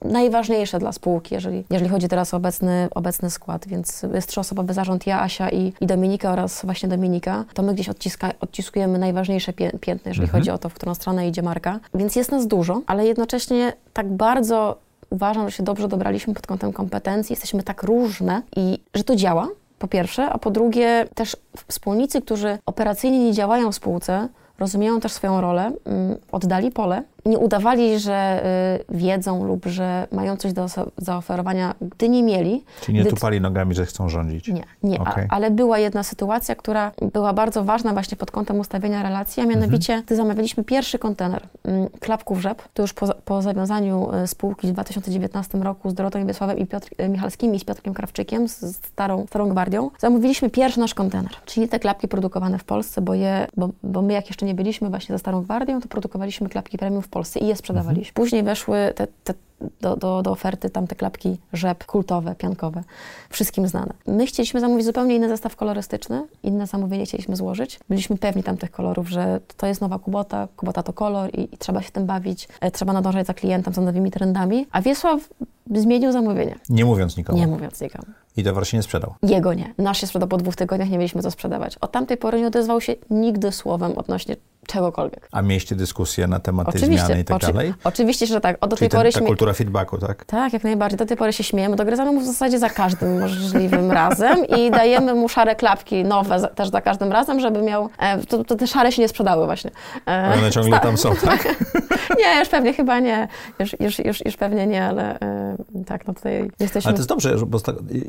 y, najważniejsze dla spółki, jeżeli, jeżeli chodzi teraz o obecny, obecny skład, więc jest trzyosobowy zarząd, ja, Asia i, i Dominika oraz właśnie Dominika. To my gdzieś odciska, odciskujemy najważniejsze pię- piętno, jeżeli Mhm. chodzi o to, w którą stronę idzie marka. Więc jest nas dużo, ale jednocześnie tak bardzo uważam, że się dobrze dobraliśmy pod kątem kompetencji, jesteśmy tak różne i że to działa, po pierwsze, a po drugie też wspólnicy, którzy operacyjnie nie działają w spółce, rozumieją też swoją rolę, mm, oddali pole nie udawali, że y, wiedzą lub że mają coś do zaoferowania, gdy nie mieli. Czyli nie gdy... tupali nogami, że chcą rządzić. Nie, nie, okay. a, ale była jedna sytuacja, która była bardzo ważna właśnie pod kątem ustawienia relacji, a mianowicie, mhm. gdy zamawialiśmy pierwszy kontener mm, klapków rzep, to już po, po zawiązaniu y, spółki w 2019 roku z Dorotą Wiesławem i Piotr, y, Michalskimi i z Piotrkiem Krawczykiem, z starą, starą gwardią, zamówiliśmy pierwszy nasz kontener, czyli te klapki produkowane w Polsce, bo, je, bo, bo my jak jeszcze nie byliśmy właśnie za starą gwardią, to produkowaliśmy klapki premium w Polsce i je sprzedawaliśmy. Mhm. Później weszły te, te do, do, do, oferty tamte klapki rzep kultowe, piankowe, wszystkim znane. My chcieliśmy zamówić zupełnie inny zestaw kolorystyczny, inne zamówienie chcieliśmy złożyć. Byliśmy pewni tamtych kolorów, że to jest nowa Kubota, Kubota to kolor i, i trzeba się tym bawić, e, trzeba nadążać za klientem, za nowymi trendami. A Wiesław zmienił zamówienie. Nie mówiąc nikomu. Nie mówiąc nikomu. I towar się nie sprzedał? Jego nie. Nasz się sprzedał po dwóch tygodniach, nie mieliśmy co sprzedawać. Od tamtej pory nie odezwał się nigdy słowem odnośnie czegokolwiek. A mieliście dyskusję na temat tej zmiany i tak oczy, dalej? Oczywiście, że tak. O, do Czyli tej pory ta kultura feedbacku, tak? Tak, jak najbardziej. Do tej pory się śmiejemy, dogryzamy mu w zasadzie za każdym możliwym razem i dajemy mu szare klapki nowe za, też za każdym razem, żeby miał... E, to, to, te szare się nie sprzedały właśnie. E, one ciągle tam są, tak? nie, już pewnie chyba nie. Już, już, już, już pewnie nie, ale e, tak, no tutaj jesteśmy... Ale to jest dobrze, bo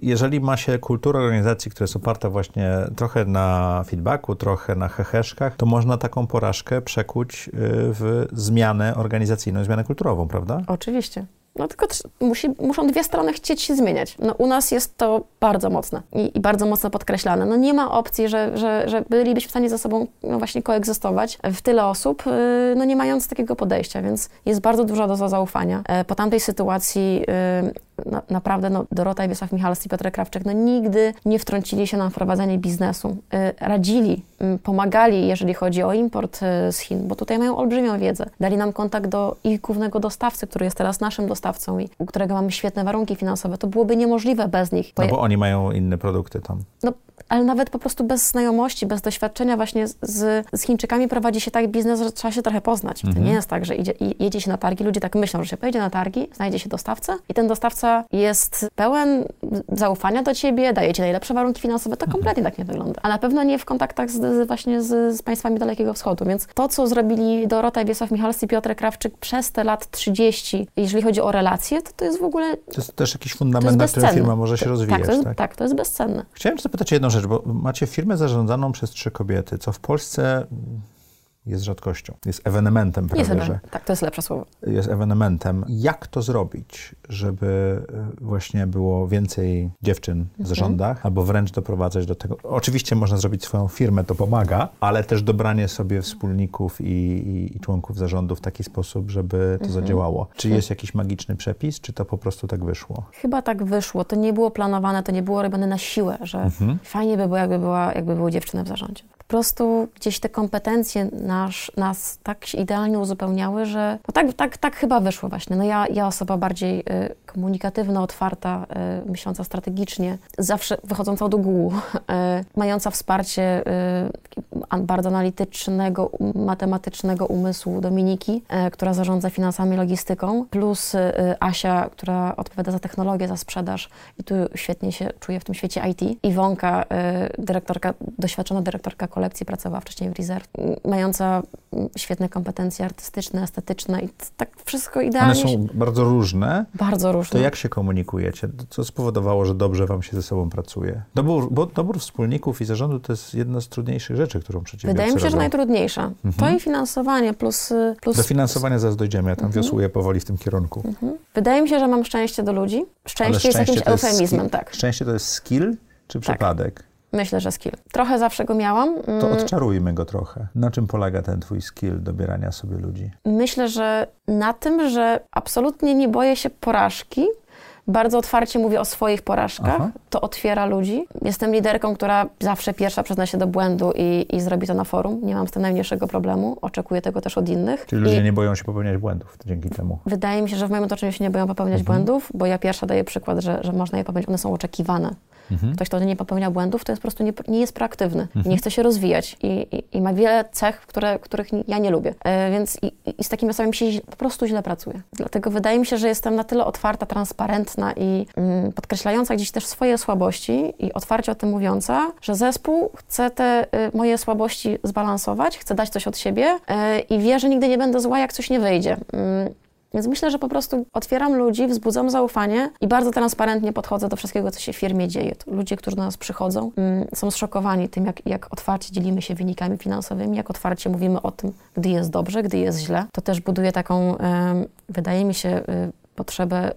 jeżeli ma się kulturę organizacji, która jest oparta właśnie trochę na feedbacku, trochę na heheszkach, to można taką porażkę przekuć y, w zmianę organizacyjną, zmianę kulturową, prawda? Oczywiście. No tylko musi, muszą dwie strony chcieć się zmieniać. No u nas jest to bardzo mocne i, i, bardzo mocno podkreślane. No nie ma opcji, że, że, że bylibyśmy w stanie ze sobą no właśnie koegzystować w tyle osób, y, no nie mając takiego podejścia, więc jest bardzo duża doza zaufania. E, po tamtej sytuacji y, na, naprawdę no, Dorota i Wiesław Michalski i Piotr Krawczyk no nigdy nie wtrącili się na wprowadzanie biznesu. E, radzili, pomagali, jeżeli chodzi o import e, z Chin, bo tutaj mają olbrzymią wiedzę. Dali nam kontakt do ich głównego dostawcy, który jest teraz naszym dostawcą dostawcą i u którego mamy świetne warunki finansowe, to byłoby niemożliwe bez nich. No bo oni mają inne produkty tam. No, ale nawet po prostu bez znajomości, bez doświadczenia właśnie z, z Chińczykami prowadzi się tak biznes, że trzeba się trochę poznać. Mhm. To nie jest tak, że idzie, jedzie się na targi, ludzie tak myślą, że się pojedzie na targi, znajdzie się dostawcę i ten dostawca jest pełen zaufania do ciebie, daje ci najlepsze warunki finansowe. To mhm. kompletnie tak nie wygląda. A na pewno nie w kontaktach z, z właśnie z, z, państwami Dalekiego Wschodu. Więc to, co zrobili Dorota Wiesław Michalski i Piotr Krawczyk przez te lat 30, jeżeli chodzi o relacje, to to jest w ogóle... To jest też jakiś fundament, na którym firma może się to, rozwijać. Tak to, jest, tak? tak, to jest bezcenne. Chciałem zapytać jedną rzecz, bo macie firmę zarządzaną przez trzy kobiety, co w Polsce jest rzadkością. Jest ewenementem prawie, jest że... Tak, to jest lepsze słowo. Jest ewenementem. Jak to zrobić, żeby e, właśnie było więcej dziewczyn w mhm. zarządach, albo wręcz doprowadzać do tego... Oczywiście można zrobić swoją firmę, to pomaga, ale też dobranie sobie wspólników i, i, i członków zarządu w taki sposób, żeby to mhm. zadziałało. Czy jest jakiś magiczny przepis, czy to po prostu tak wyszło? Chyba tak wyszło. To nie było planowane, to nie było robione na siłę, że mhm. fajnie by było, jakby, była, jakby były dziewczyny w zarządzie prostu gdzieś te kompetencje nasz, nas tak idealnie uzupełniały, że no tak, tak, tak chyba wyszło właśnie. No ja, ja osoba bardziej y, komunikatywna, otwarta, y, myśląca strategicznie, zawsze wychodząca do ogółu, y, mająca wsparcie y, bardzo analitycznego, matematycznego umysłu Dominiki, y, która zarządza finansami, logistyką, plus y, Asia, która odpowiada za technologię, za sprzedaż i tu świetnie się czuje w tym świecie IT. Iwonka, dyrektorka, doświadczona dyrektorka kolekcji, pracowała wcześniej w Reserve, mająca świetne kompetencje artystyczne, estetyczne i tak wszystko idealnie. One są bardzo różne. Bardzo różne. To jak się komunikujecie? Co spowodowało, że dobrze wam się ze sobą pracuje? Dobór, bo dobór wspólników i zarządu to jest jedna z trudniejszych rzeczy, którą przedsiębiorcy Wydaje mi się, robią. że najtrudniejsza. Mhm. To i finansowanie plus, plus... Do finansowania zaraz dojdziemy, ja tam mhm. wiosłuję powoli w tym kierunku. Mhm. Wydaje mi się, że mam szczęście do ludzi. Szczęście, szczęście jest jakimś eufemizmem, tak. Szczęście to jest skill czy tak. Myślę, że skill. Trochę zawsze go miałam. To mm. odczarujmy go trochę. Na czym polega ten twój skill dobierania sobie ludzi? Myślę, że na tym, że absolutnie nie boję się porażki. Bardzo otwarcie mówię o swoich porażkach. Aha. To otwiera ludzi. Jestem liderką, która zawsze pierwsza przyzna się do błędu i, i zrobi to na forum. Nie mam z tym najmniejszego problemu. Oczekuję tego też od innych. Czyli ludzie I nie boją się popełniać błędów dzięki temu. Wydaje mi się, że w moim otoczeniu się nie boją popełniać mhm. błędów, bo ja pierwsza daję przykład, że, że można je popełnić. One są oczekiwane. Mhm. Ktoś, kto nie popełnia błędów, to jest po prostu nie, nie jest proaktywny, mhm. nie chce się rozwijać i, i, i, ma wiele cech, które, których ja nie lubię. E, więc i, i, z takimi osobami się po prostu źle pracuje. Dlatego wydaje mi się, że jestem na tyle otwarta, transparentna i mm, podkreślająca gdzieś też swoje słabości i otwarcie o tym mówiąca, że zespół chce te y, moje słabości zbalansować, chce dać coś od siebie y, i wie, że nigdy nie będę zła, jak coś nie wyjdzie. Y, więc myślę, że po prostu otwieram ludzi, wzbudzam zaufanie i bardzo transparentnie podchodzę do wszystkiego, co się w firmie dzieje. Ludzie, którzy do nas przychodzą, mm, są zszokowani tym, jak, jak otwarcie dzielimy się wynikami finansowymi, jak otwarcie mówimy o tym, gdy jest dobrze, gdy jest źle. To też buduje taką, wydaje mi się, y, potrzebę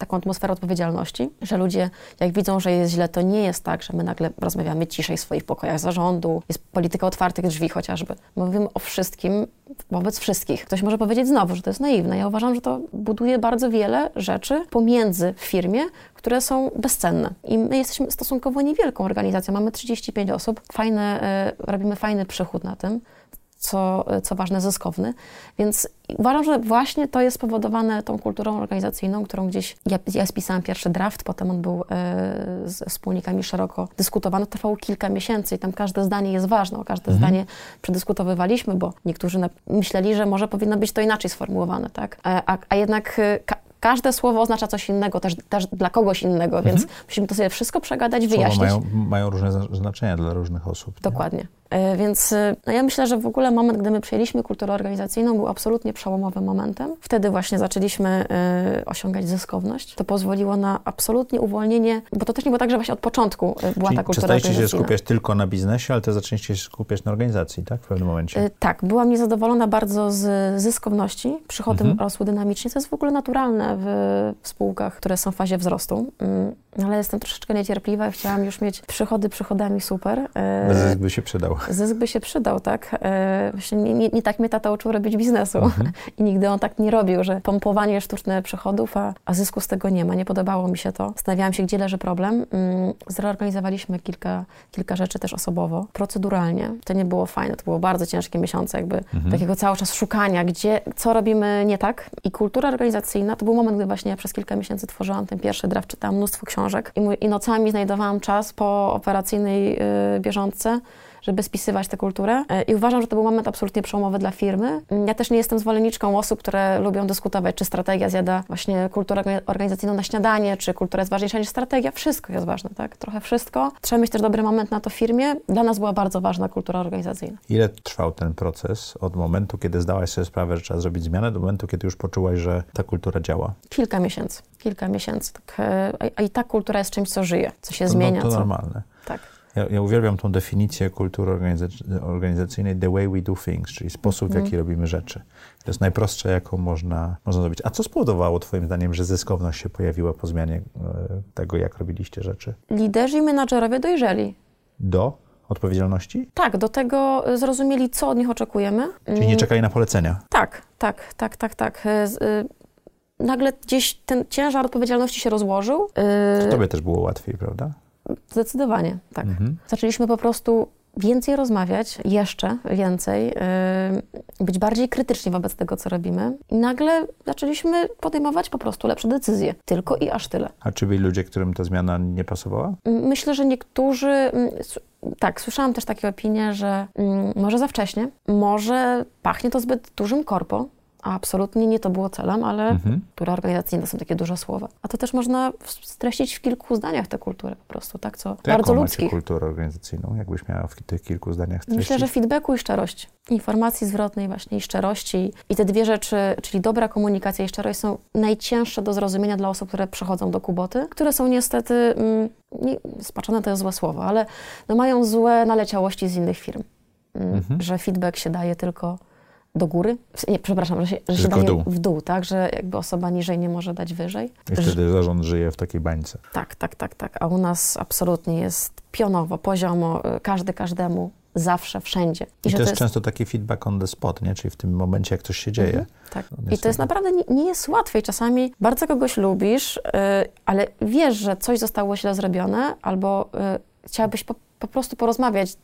taką atmosferę odpowiedzialności, że ludzie, jak widzą, że jest źle, to nie jest tak, że my nagle rozmawiamy ciszej w swoich pokojach zarządu, jest polityka otwartych drzwi chociażby. My mówimy o wszystkim wobec wszystkich. Ktoś może powiedzieć znowu, że to jest naiwne. Ja uważam, że to buduje bardzo wiele rzeczy pomiędzy w firmie, które są bezcenne. I my jesteśmy stosunkowo niewielką organizacją, mamy 35 osób, fajne, y, robimy fajny przychód na tym co, co ważne, zyskowny. Więc uważam, że właśnie to jest spowodowane tą kulturą organizacyjną, którą gdzieś ja, ja spisałam pierwszy draft, potem on był e, z wspólnikami szeroko dyskutowany. Trwało kilka miesięcy i tam każde zdanie jest ważne, o każde mhm. zdanie przedyskutowywaliśmy, bo niektórzy na, myśleli, że może powinno być to inaczej sformułowane, tak? A, a, a jednak e, ka, każde słowo oznacza coś innego, też, też dla kogoś innego, mhm. więc musimy to sobie wszystko przegadać, wyjaśnić. Słowa mają, mają różne znaczenia dla różnych osób. Dokładnie. Nie? E, więc e, no ja myślę, że w ogóle moment, gdy my przejęliśmy kulturę organizacyjną, był absolutnie przełomowym momentem. Wtedy właśnie zaczęliśmy y, osiągać zyskowność. To pozwoliło na absolutnie uwolnienie, bo to też nie było tak, że właśnie od początku była Czyli ta kultura organizacyjna. się skupiać tylko na biznesie, ale też zaczęliście się skupiać na organizacji, tak? W pewnym momencie. Y, tak, byłam niezadowolona bardzo z zyskowności. Przychody mhm. rosły dynamicznie, co jest w ogóle naturalne w, w spółkach, które są w fazie wzrostu. Y, ale jestem troszeczkę niecierpliwa i chciałam już mieć przychody przychodami super. Zysk by się przydał zysk by się przydał, tak? E, właśnie nie, nie, nie tak mnie tata uczył robić biznesu mhm. i nigdy on tak nie robił, że pompowanie sztuczne przychodów, a, a zysku z tego nie ma. Nie podobało mi się to. Zastanawiałam się, gdzie leży problem. Mm, zreorganizowaliśmy kilka, kilka rzeczy też osobowo, proceduralnie. To nie było fajne, to było bardzo ciężkie miesiące jakby mhm. takiego cały czas szukania, gdzie, co robimy nie tak. I kultura organizacyjna, to był moment, gdy właśnie ja przez kilka miesięcy tworzyłam ten pierwszy draft, czytałam mnóstwo książek i, mój, i nocami znajdowałam czas po operacyjnej yy, bieżątce, żeby spisywać tę kulturę. E, I uważam, że to był moment absolutnie przełomowy dla firmy. Ja też nie jestem zwolenniczką osób, które lubią dyskutować, czy strategia zjada właśnie kulturę organizacyjną na śniadanie, czy kultura jest ważniejsza niż strategia. Wszystko jest ważne, tak? Trochę wszystko. Trzeba mieć też dobry moment na to w firmie. Dla nas była bardzo ważna kultura organizacyjna. Ile trwał ten proces od momentu, kiedy zdałaś sobie sprawę, że trzeba zrobić zmianę, do momentu, kiedy już poczułaś, że ta kultura działa? Kilka miesięcy. Kilka miesięcy. Tak, e, a, i ta kultura jest czymś, co żyje, co się to, zmienia. No, to co... normalne. Tak. Ja, ja, uwielbiam tą definicję kultury organizacyjnej, the way we do things, czyli sposób, w jaki mm. robimy rzeczy. To jest najprostsze, jaką można, można zrobić. A co spowodowało Twoim zdaniem, że zyskowność się pojawiła po zmianie e, tego, jak robiliście rzeczy? Liderzy i menadżerowie dojrzeli. Do odpowiedzialności? Tak, do tego zrozumieli, co od nich oczekujemy. Czyli nie mm. czekali na polecenia? Tak, tak, tak, tak, tak. E, e, nagle gdzieś ten ciężar odpowiedzialności się rozłożył. To tobie też było łatwiej, prawda? Zdecydowanie, tak. Mhm. Zaczęliśmy po prostu więcej rozmawiać, jeszcze więcej, yy, być bardziej krytyczni wobec tego, co robimy. I nagle zaczęliśmy podejmować po prostu lepsze decyzje. Tylko i aż tyle. A czy byli ludzie, którym ta zmiana nie pasowała? Myślę, że niektórzy. Tak, słyszałam też takie opinie, że może za wcześnie, może pachnie to zbyt dużym korpo, a absolutnie nie to było celem, ale mhm. kultura organizacyjna to są takie duże słowa. A to też można streścić w kilku zdaniach tę kulturę po prostu, tak? Co to bardzo macie kulturę organizacyjną, jakbyś miała w tych kilku zdaniach streścić? Myślę, że feedbacku i szczerości. Informacji zwrotnej właśnie i szczerości. I te dwie rzeczy, czyli dobra komunikacja i szczerość są najcięższe do zrozumienia dla osób, które przychodzą do Kuboty, które są niestety, mm, nie, spaczone to jest złe słowo, ale no mają złe naleciałości z innych firm. Mm, mhm. Że feedback się daje tylko do góry. Nie, przepraszam, że się, że się daje w dół. w dół, tak? Że jakby osoba niżej nie może dać wyżej. I wtedy zarząd żyje w takiej bańce. Tak, tak, tak, tak. A u nas absolutnie jest pionowo, poziomo, y, każdy każdemu, zawsze, wszędzie. I, I to, jest to, jest często taki feedback on the spot, nie? Czyli w tym momencie, jak coś się dzieje. Mhm, tak. I to jest naprawdę, nie, nie, jest łatwe i czasami bardzo kogoś lubisz, yy, ale wiesz, że coś zostało źle zrobione albo yy, chciałabyś po, po prostu porozmawiać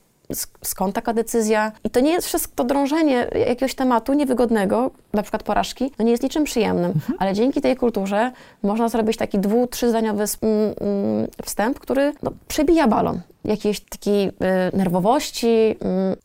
skąd taka decyzja. I to nie jest wszystko, to drążenie jakiegoś tematu niewygodnego, na przykład porażki, no nie jest niczym przyjemnym, mhm. ale dzięki tej kulturze można zrobić taki dwu, trzyzdaniowy mm, mm, wstęp, który no, przebija balon jakiejś takiej y, nerwowości.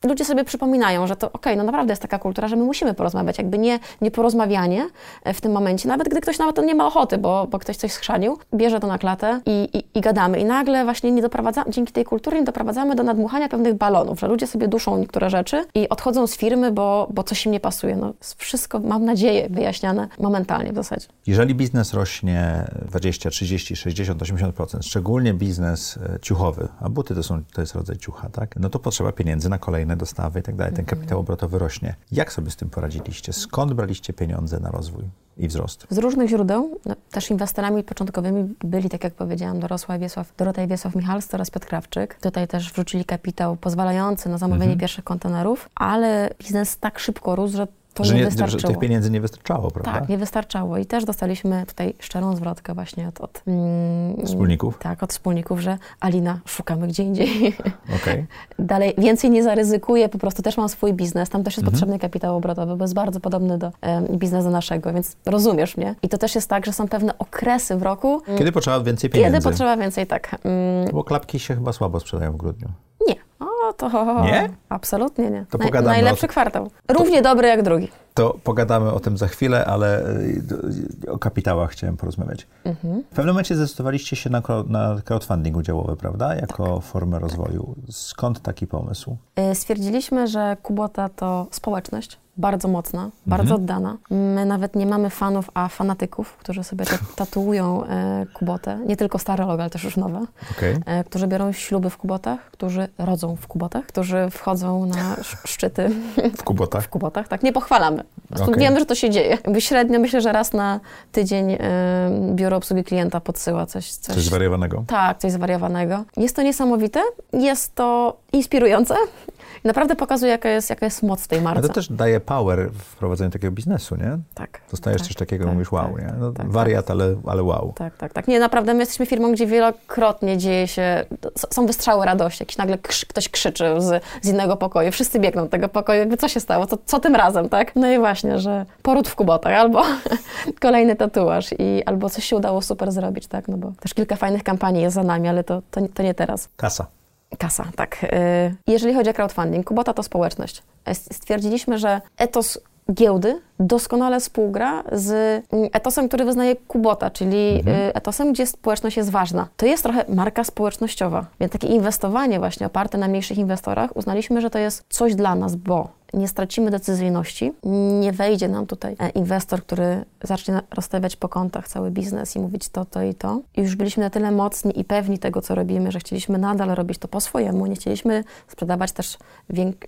Y, ludzie sobie przypominają, że to okej, okay, no naprawdę jest taka kultura, że my musimy porozmawiać. Jakby nie, nie porozmawianie w tym momencie, nawet gdy ktoś nawet nie ma ochoty, bo, bo ktoś coś schrzanił, bierze to na klatę i, i, i gadamy. I nagle właśnie nie doprowadzamy, dzięki tej kulturze nie doprowadzamy do nadmuchania pewnych balonów, że ludzie sobie duszą niektóre rzeczy i odchodzą z firmy, bo, bo coś im nie pasuje. No, wszystko, mam nadzieję, wyjaśniane momentalnie w zasadzie. Jeżeli biznes rośnie 20, 30, 60, 80%, szczególnie biznes e, ciuchowy, a buty to, są, to jest rodzaj ciucha, tak? No to potrzeba pieniędzy na kolejne dostawy i tak dalej. Ten mhm. kapitał obrotowy rośnie. Jak sobie z tym poradziliście? Skąd braliście pieniądze na rozwój? i wzrost? Z różnych źródeł. No, też inwestorami początkowymi byli, tak jak powiedziałam, Dorosła Wiesław, Dorota i Wiesław Michalski oraz Piotr Krawczyk. Tutaj też wrzucili kapitał pozwalający na zamówienie mhm. pierwszych kontenerów, ale biznes tak szybko rósł, że to że nie, wystarczyło. Że tych pieniędzy nie wystarczało, prawda? Tak, nie wystarczało. I też dostaliśmy tutaj szczerą zwrotkę właśnie od, od mm, wspólników. Tak, od wspólników, że Alina, szukamy gdzie indziej. Okay. Dalej, więcej nie zaryzykuję, po prostu też mam swój biznes. Tam też jest mhm. potrzebny kapitał obrotowy, bo jest bardzo podobny do um, biznesu naszego, więc rozumiesz mnie. I to też jest tak, że są pewne okresy w roku. Kiedy potrzeba więcej pieniędzy. Kiedy potrzeba więcej, tak. Um, bo klapki się chyba słabo sprzedają w grudniu. Nie. O, to nie? absolutnie nie. To pogadamy najlepszy kwartał. Równie to, dobry jak drugi. To pogadamy o tym za chwilę, ale y, o kapitałach chciałem porozmawiać. Mhm. W pewnym momencie zdecydowaliście się na, na crowdfunding udziałowy, prawda? Jako tak. formę rozwoju. Skąd taki pomysł? Y, stwierdziliśmy, że Kubota to społeczność, bardzo mocna, bardzo mhm. oddana. My nawet nie mamy fanów, a fanatyków, którzy sobie tatuują e, kubotę. Nie tylko stare logo, ale też już nowe. Okay. E, którzy biorą śluby w kubotach, którzy rodzą w kubotach, którzy wchodzą na szczyty. W kubotach? w kubotach, tak. Nie pochwalamy. Prostu okay. wiemy, że to się dzieje. Jakby średnio myślę, że raz na tydzień biuro obsługi klienta podsyła coś, coś. Coś zwariowanego? Tak, coś zwariowanego. Jest to niesamowite, jest to inspirujące naprawdę pokazuje, jaka jest, jaka jest moc tej marki. Ale to też daje power w prowadzeniu takiego biznesu, nie? Tak. Dostajesz tak, coś takiego, tak, mówisz wow, tak, nie? No, tak, wariat, tak. ale, ale wow. Tak, tak, tak. Nie, naprawdę my jesteśmy firmą, gdzie wielokrotnie dzieje się, są wystrzały radości, jakiś nagle ktoś krzyczy z, z innego pokoju, wszyscy biegną do tego pokoju, jakby co się stało, co, co tym razem, tak? No i właśnie, że poród w kubotach, albo kolejny tatuaż, i, albo coś się udało super zrobić, tak? No bo też kilka fajnych kampanii jest za nami, ale to, to, to nie teraz. Kasa. Kasa, tak. Y, jeżeli chodzi o crowdfunding, Kubota to społeczność. Stwierdziliśmy, że etos giełdy doskonale współgra z mm, etosem, który wyznaje Kubota, czyli mhm. Y, etosem, gdzie społeczność jest ważna. To jest trochę marka społecznościowa, więc takie inwestowanie właśnie oparte na mniejszych inwestorach uznaliśmy, że to jest coś dla nas, bo nie stracimy decyzyjności, nie wejdzie nam tutaj e, inwestor, który zacznie rozstawiać po kątach cały biznes i mówić to, to i to. I już byliśmy na tyle mocni i pewni tego, co robimy, że chcieliśmy nadal robić to po swojemu, nie chcieliśmy sprzedawać też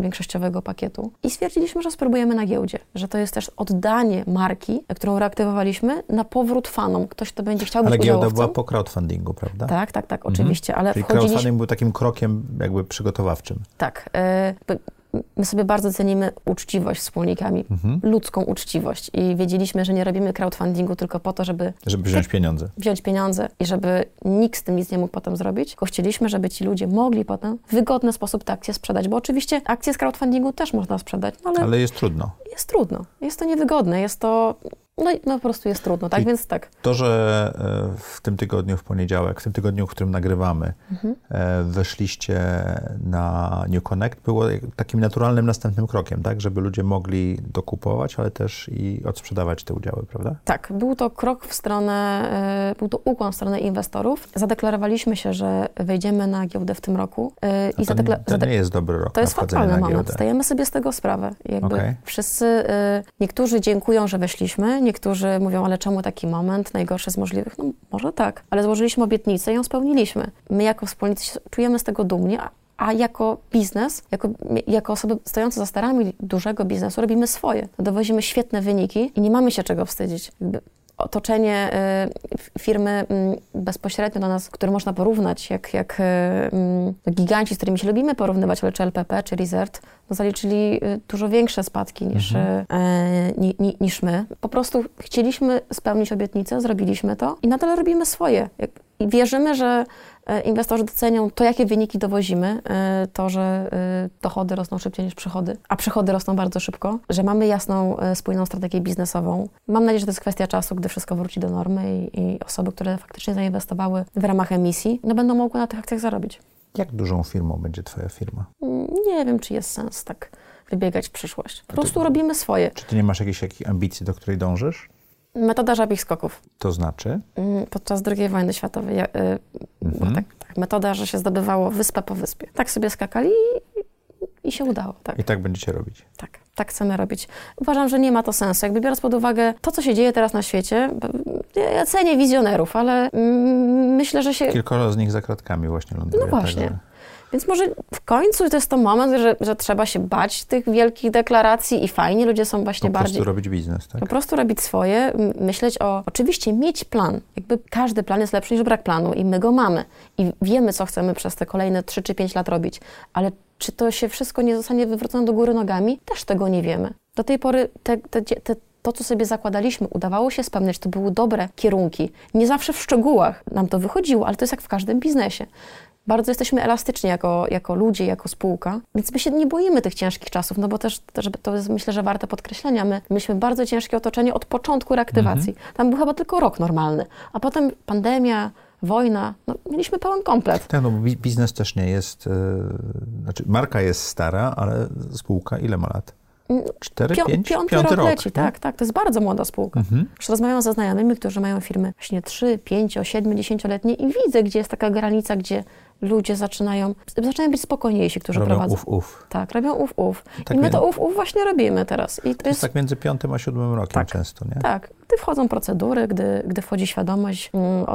większościowego pakietu. I stwierdziliśmy, że spróbujemy na giełdzie, że to jest też oddanie marki, którą reaktywowaliśmy, na powrót fanom. Ktoś, kto będzie chciał ale być Ale giełda była po crowdfundingu, prawda? Tak, tak, tak, mhm. oczywiście, mhm. ale Czyli wchodziliśmy... crowdfunding był takim krokiem jakby przygotowawczym. Tak. Y my sobie bardzo cenimy uczciwość wspólnikami, mhm. ludzką uczciwość i wiedzieliśmy, że nie robimy crowdfundingu tylko po to, żeby... Żeby wziąć pieniądze. Wziąć pieniądze i żeby nikt z tym nic nie mógł potem zrobić, tylko chcieliśmy, żeby ci ludzie mogli potem w wygodny sposób te akcje sprzedać, bo oczywiście akcje z crowdfundingu też można sprzedać, no ale... Ale jest trudno. Jest trudno. Jest to niewygodne, jest to no, no po prostu jest trudno, tak? Więc tak. To, że e, w tym tygodniu, w poniedziałek, w tym tygodniu, w którym nagrywamy, mhm. E, weszliście na New Connect, było takim naturalnym następnym krokiem, tak? Żeby ludzie mogli dokupować, ale też i odsprzedawać te udziały, prawda? Tak. Był to krok w stronę, e, był to ukłon w stronę inwestorów. Zadeklarowaliśmy się, że wejdziemy na giełdę w tym roku. I to, zadekla- to nie jest dobry rok To jest fatalny moment. Zdajemy sobie z tego sprawę. Jakby okay. Wszyscy, niektórzy dziękują, że weszliśmy, Niektórzy mówią, ale czemu taki moment, najgorszy z możliwych? No może tak, ale złożyliśmy obietnicę i ją spełniliśmy. My jako wspólnicy czujemy z tego dumnie, a jako biznes, jako, jako osoby stojące za starami dużego biznesu robimy swoje. Dowozimy świetne wyniki i nie mamy się czego wstydzić. Otoczenie y, firmy y, bezpośrednio do nas, które można porównać, jak, jak y, giganci, z którymi się lubimy porównywać, ale czy LPP, czy Resert, no zaliczyli y, dużo większe spadki niż, mhm. E, ni, ni, niż my. Po prostu chcieliśmy spełnić obietnicę, zrobiliśmy to i nadal robimy swoje. Jak, wierzymy, że e, inwestorzy docenią to, jakie wyniki dowozimy, e, to, że e, dochody rosną szybciej niż przychody, a przychody rosną bardzo szybko, że mamy jasną, spójną strategię biznesową. Mam nadzieję, że to jest kwestia czasu, gdy wszystko wróci do normy i, i osoby, które faktycznie zainwestowały w ramach emisji, no będą mogły na tych akcjach zarobić. Jak dużą firmą będzie Twoja firma? Nie wiem, czy jest sens tak wybiegać w przyszłość. Po prostu robimy swoje. Czy ty nie masz jakiejś, jakiejś ambicji, do której dążysz? Metoda żabich skoków. To znaczy? Mm, podczas II wojny światowej. Y, mhm. tak, tak, metoda, że się zdobywało wyspę po wyspie. Tak sobie skakali i, i się udało. Tak. I tak będziecie robić? Tak, tak chcemy robić. Uważam, że nie ma to sensu. Jakby biorąc pod uwagę to, co się dzieje teraz na świecie, ja cenię wizjonerów, ale mm, myślę, że się... Kilkoro z nich za kratkami właśnie ląduje. No właśnie. Także... Więc może w końcu to jest to moment, że, że trzeba się bać tych wielkich deklaracji i fajnie, ludzie są właśnie bardziej... Po prostu robić biznes, tak? Po prostu robić swoje, myśleć o... Oczywiście mieć plan. Jakby każdy plan jest lepszy niż brak planu i my go mamy. I wiemy, co chcemy przez te kolejne 3 czy 5 lat robić. Ale czy to się wszystko nie zostanie wywrócone do góry nogami? Też tego nie wiemy. Do tej pory te, te, te to, co sobie zakładaliśmy, udawało się spełniać, to były dobre kierunki. Nie zawsze w szczegółach nam to wychodziło, ale to jest jak w każdym biznesie bardzo jesteśmy elastyczni jako, jako ludzie, jako spółka, więc my się nie boimy tych ciężkich czasów, no bo też, też to jest myślę, że warte podkreślenia. My mieliśmy bardzo ciężkie otoczenie od początku reaktywacji. Mhm. Tam był chyba tylko rok normalny, a potem pandemia, wojna, no, mieliśmy pełen komplet. Tak, no biznes też nie jest, yy, znaczy marka jest stara, ale spółka ile ma lat? Mm, Cztery, Pią, pięć, piąty, piąty rok, rok leci, tak, tak. To jest bardzo młoda spółka. Mhm. Już rozmawiam ze znajomymi, którzy mają firmy właśnie 3, 5, 7, 10-letnie i widzę, gdzie jest taka granica, gdzie ludzie zaczynają, zaczynają być spokojniejsi, którzy robią prowadzą. uf, uf. Tak, robią uf, uf. Tak I my to uf, uf właśnie robimy teraz. I to, jest, tak między piątym a siódmym rokiem tak, często, nie? Tak. Gdy wchodzą procedury, gdy, gdy wchodzi świadomość mm,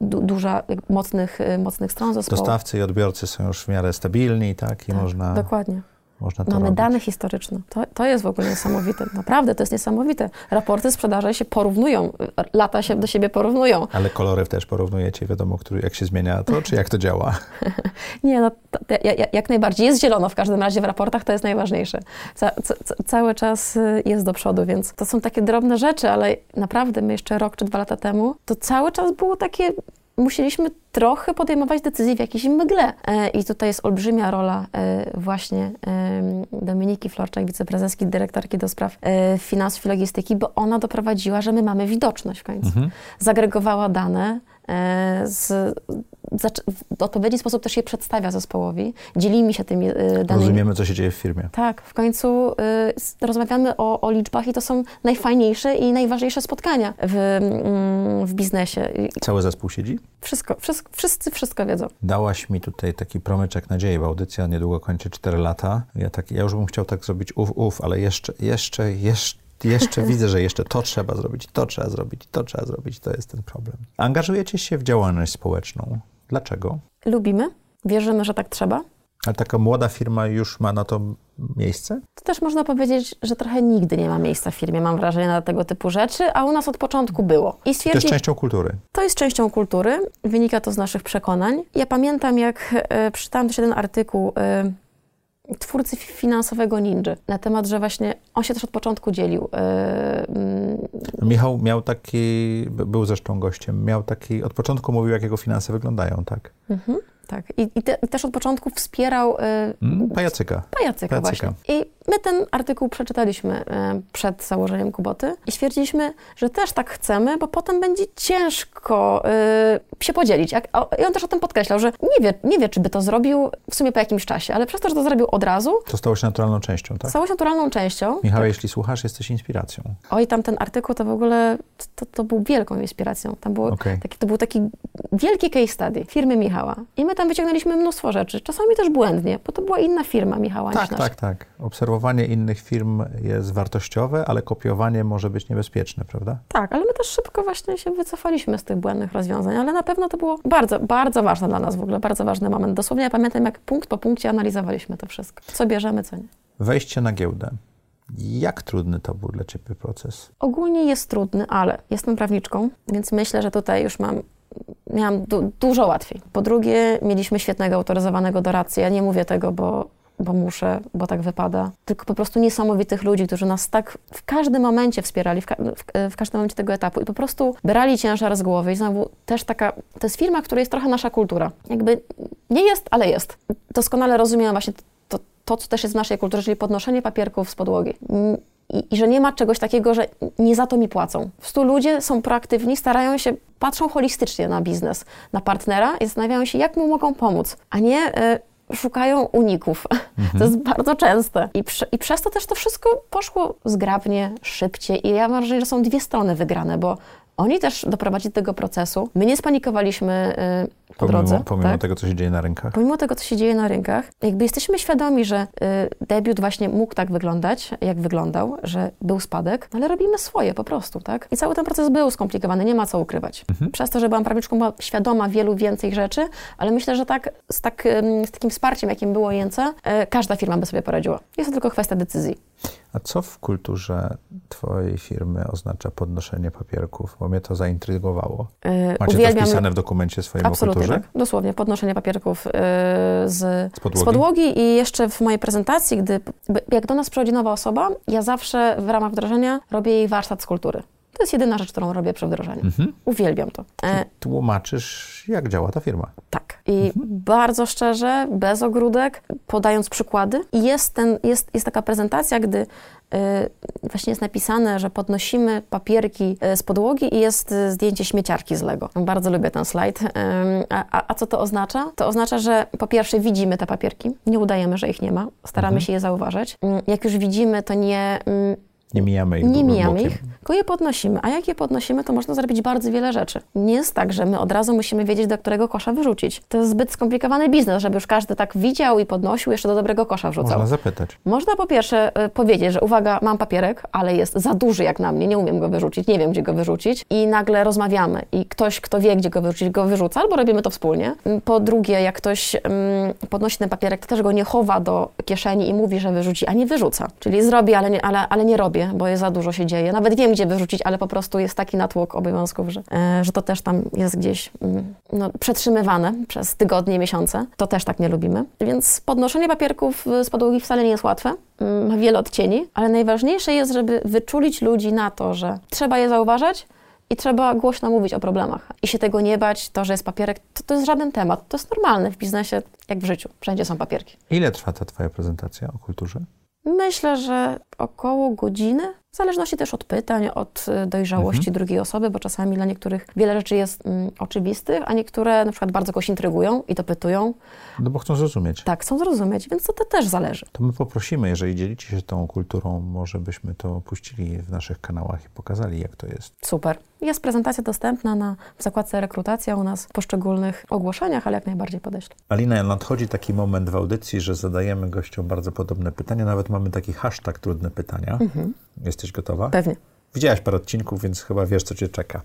du, duża, mocnych, mocnych stron zespołu. Dostawcy i odbiorcy są już w miarę stabilni, tak? I tak, można... Dokładnie. Można to Mamy robić. dane historyczne. To, to jest w ogóle niesamowite. Naprawdę, to jest niesamowite. Raporty sprzedaży się porównują, lata się do siebie porównują. Ale kolory też porównujecie, wiadomo, który, jak się zmienia to, czy jak to działa? Nie, no to, to, jak najbardziej. Jest zielono w każdym razie w raportach, to jest najważniejsze. Ca, ca, cały czas y, jest do przodu, więc to są takie drobne rzeczy, ale naprawdę my jeszcze rok czy dwa lata temu, to cały czas było takie musieliśmy trochę podejmować decyzje w jakiejś mgle. E, I tutaj jest olbrzymia rola e, właśnie Dominiki Florczak, wiceprezeski, dyrektorki do spraw e, finansów i logistyki, bo ona doprowadziła, że my mamy widoczność w końcu. Mhm. Zagregowała dane, z, w odpowiedni sposób też je przedstawia zespołowi, dzielimy się tymi danymi. Rozumiemy, co się dzieje w firmie. Tak, w końcu y, rozmawiamy o, o, liczbach i to są najfajniejsze i najważniejsze spotkania w, y, w biznesie. Cały zespół siedzi? Wszystko, wszystko, wszyscy wszystko wiedzą. Dałaś mi tutaj taki promyczek nadziei, bo audycja niedługo kończy 4 lata. Ja, tak, ja już bym chciał tak zrobić uf, uf, ale jeszcze, jeszcze, jeszcze jeszcze widzę, że jeszcze to trzeba zrobić, to trzeba zrobić, to trzeba zrobić, to jest ten problem. Angażujecie się w działalność społeczną. Dlaczego? Lubimy, wierzymy, że tak trzeba. Ale taka młoda firma już ma na to miejsce? To też można powiedzieć, że trochę nigdy nie ma miejsca w firmie, mam wrażenie, na tego typu rzeczy, a u nas od początku było. I stwierdzi... To jest częścią kultury. To jest częścią kultury, wynika to z naszych przekonań. Ja pamiętam, jak e, też jeden artykuł e, twórcy finansowego Ninja na temat, że właśnie on się też od początku dzielił. Yy, Michał miał taki, był zresztą gościem, miał taki, od początku mówił, jak jego finanse wyglądają, tak? Mhm. Tak. I, i, te, i, też od początku wspierał. Yy, pajacyka. Pajacyka, pajacyka. właśnie. I my ten artykuł przeczytaliśmy y, przed założeniem Kuboty i stwierdziliśmy, że też tak chcemy, bo potem będzie ciężko y, się podzielić. I on też o tym podkreślał, że nie wie, nie wie, czy by to zrobił w sumie po jakimś czasie, ale przez to, że to zrobił od razu. To stało się naturalną częścią, tak? Stało się naturalną częścią. Michał, tak. jeśli słuchasz, jesteś inspiracją. Oj, tam ten artykuł to w ogóle to, to był wielką inspiracją. Tam było okay. taki, to był taki wielki case study firmy Michała. I my tam wyciągnęliśmy mnóstwo rzeczy, czasami też błędnie, bo to była inna firma Michała tak, niż nasza. Tak, tak, tak. Obserwowanie innych firm jest wartościowe, ale kopiowanie może być niebezpieczne, prawda? Tak, ale my też szybko właśnie się wycofaliśmy z tych błędnych rozwiązań, ale na pewno to było bardzo, bardzo ważne dla nas w ogóle, bardzo ważny moment. Dosłownie ja pamiętam, jak punkt po punkcie analizowaliśmy to wszystko. Co bierzemy, co nie. Wejście na giełdę. Jak trudny to był dla Ciebie proces? Ogólnie jest trudny, ale jestem prawniczką, więc myślę, że tutaj już mam miałam du dużo łatwiej. Po drugie, mieliśmy świetnego autoryzowanego doradcę. Ja nie mówię tego, bo bo muszę, bo tak wypada, tylko po prostu niesamowitych ludzi, którzy nas tak w każdym momencie wspierali, w, ka w, w każdym momencie tego etapu i po prostu brali ciężar z głowy. I znowu też taka, to jest firma, która jest trochę nasza kultura. Jakby nie jest, ale jest. Doskonale rozumiem właśnie to, to co też jest w naszej kulturze, czyli podnoszenie papierków z podłogi. I, I, że nie ma czegoś takiego, że nie za to mi płacą. Po prostu ludzie są proaktywni, starają się, patrzą holistycznie na biznes, na partnera i zastanawiają się, jak mu mogą pomóc, a nie y, szukają uników. Mhm. To jest bardzo częste. I, przy, I przez to też to wszystko poszło zgrabnie, szybciej. I ja mam wrażenie, że są dwie strony wygrane, bo oni też doprowadzili do tego procesu. My nie spanikowaliśmy y, po pomimo, drodze. Pomimo tak? tego, co się dzieje na rynkach. Pomimo tego, co się dzieje na rynkach. Jakby jesteśmy świadomi, że y, debiut właśnie mógł tak wyglądać, jak wyglądał, że był spadek, ale robimy swoje po prostu, tak? I cały ten proces był skomplikowany, nie ma co ukrywać. Mhm. Przez to, że byłam prawiczką, była świadoma wielu więcej rzeczy, ale myślę, że tak z, tak, z takim wsparciem, jakim było INC, y, każda firma by sobie poradziła. Jest to tylko kwestia decyzji. A co w kulturze Twojej firmy oznacza podnoszenie papierków? Bo mnie to zaintrygowało. Yy, Macie Uwielbiam... to wpisane w dokumencie swoim Absolutnie o kulturze? tak. Dosłownie, podnoszenie papierków yy, z, z, podłogi? z, podłogi? i jeszcze w mojej prezentacji, gdy, jak do nas przychodzi nowa osoba, ja zawsze w ramach wdrożenia robię jej warsztat z kultury. To jest jedyna rzecz, którą robię przy wdrożeniu. Mhm. Uwielbiam to. E, tłumaczysz, jak działa ta firma. Tak. I mhm. bardzo szczerze, bez ogródek, podając przykłady. I jest, ten, jest, jest taka prezentacja, gdy y, właśnie jest napisane, że podnosimy papierki z podłogi i jest zdjęcie śmieciarki z Lego. Bardzo lubię ten slajd. A, a, a, co to oznacza? To oznacza, że po pierwsze widzimy te papierki, nie udajemy, że ich nie ma, staramy mhm. się je zauważyć. Mm, jak już widzimy, to nie mm, nie mijamy ich. Nie mijamy ich, tylko je podnosimy. A jak je podnosimy, to można zrobić bardzo wiele rzeczy. Nie jest tak, że my od razu musimy wiedzieć, do którego kosza wyrzucić. To jest zbyt skomplikowany biznes, żeby już każdy tak widział i podnosił, jeszcze do dobrego kosza wrzucał. Można zapytać. Można po pierwsze y, powiedzieć, że uwaga, mam papierek, ale jest za duży jak na mnie, nie umiem go wyrzucić, nie wiem, gdzie go wyrzucić. I nagle rozmawiamy i ktoś, kto wie, gdzie go wyrzucić, go wyrzuca, albo robimy to wspólnie. Po drugie, jak ktoś um, podnosi ten papierek, to też go nie chowa do kieszeni i mówi, że wyrzuci, a nie wyrzuca. Czyli zrobi, ale nie, ale, ale nie robię, bo jest za dużo się dzieje. Nawet wiem, gdzie wyrzucić, ale po prostu jest taki natłok obowiązków, że, e, że to też tam jest gdzieś mm, no, przetrzymywane przez tygodnie, miesiące. To też tak nie lubimy. Więc podnoszenie papierków z podłogi wcale nie jest łatwe. Mm, ma wiele odcieni, ale najważniejsze jest, żeby wyczulić ludzi na to, że trzeba je zauważać, i trzeba głośno mówić o problemach. I się tego nie bać, to, że jest papierek, to, to jest żaden temat. To jest normalne w biznesie, jak w życiu. Wszędzie są papierki. Ile trwa ta Twoja prezentacja o kulturze? Myślę, że około godziny, w zależności też od pytań, od y, dojrzałości mhm. drugiej osoby, bo czasami dla niektórych wiele rzeczy jest mm, oczywistych, a niektóre na przykład bardzo kogoś intrygują i dopytują. No bo chcą zrozumieć. Tak, chcą zrozumieć, więc to, to też zależy. To my poprosimy, jeżeli dzielicie się tą kulturą, może byśmy to puścili w naszych kanałach i pokazali, jak to jest. Super. Jest prezentacja dostępna na, w zakładce rekrutacja u nas w poszczególnych ogłoszeniach, ale jak najbardziej podeślę. Alina, nadchodzi taki moment w audycji, że zadajemy gościom bardzo podobne pytania. Nawet mamy taki hashtag trudne pytania. Mhm. Jesteś gotowa? Pewnie. Widziałaś parę odcinków, więc chyba wiesz, co cię czeka.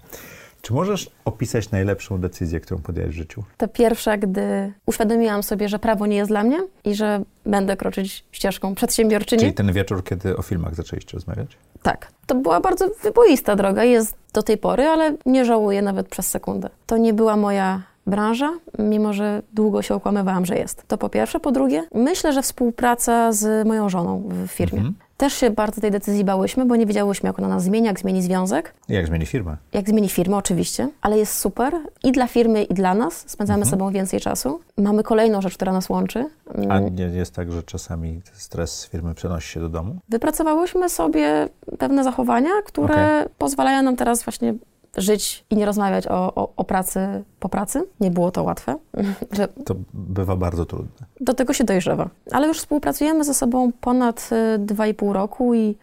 Czy możesz opisać najlepszą decyzję, którą podjęłaś w życiu? To pierwsza, gdy uświadomiłam sobie, że prawo nie jest dla mnie i że będę kroczyć ścieżką przedsiębiorczyni. Czyli ten wieczór, kiedy o filmach zaczęliście rozmawiać? Tak. To była bardzo wyboista droga, jest do tej pory, ale nie żałuję nawet przez sekundę. To nie była moja branża, mimo że długo się okłamywałam, że jest. To po pierwsze. Po drugie, myślę, że współpraca z moją żoną w firmie. Mhm. Też się bardzo tej decyzji bałyśmy, bo nie wiedziałyśmy, jak ona nas zmieni, jak zmieni związek. Jak zmieni firmę. Jak zmieni firmę, oczywiście, ale jest super i dla firmy, i dla nas. Spędzamy mhm. sobą więcej czasu. Mamy kolejną rzecz, która nas łączy. A nie jest tak, że czasami stres z firmy przenosi się do domu? Wypracowałyśmy sobie pewne zachowania, które okay. pozwalają nam teraz właśnie żyć i nie rozmawiać o, o, o, pracy po pracy. Nie było to łatwe. To bywa bardzo trudne. Do tego się dojrzewa. Ale już współpracujemy ze sobą ponad y, dwa i pół roku i,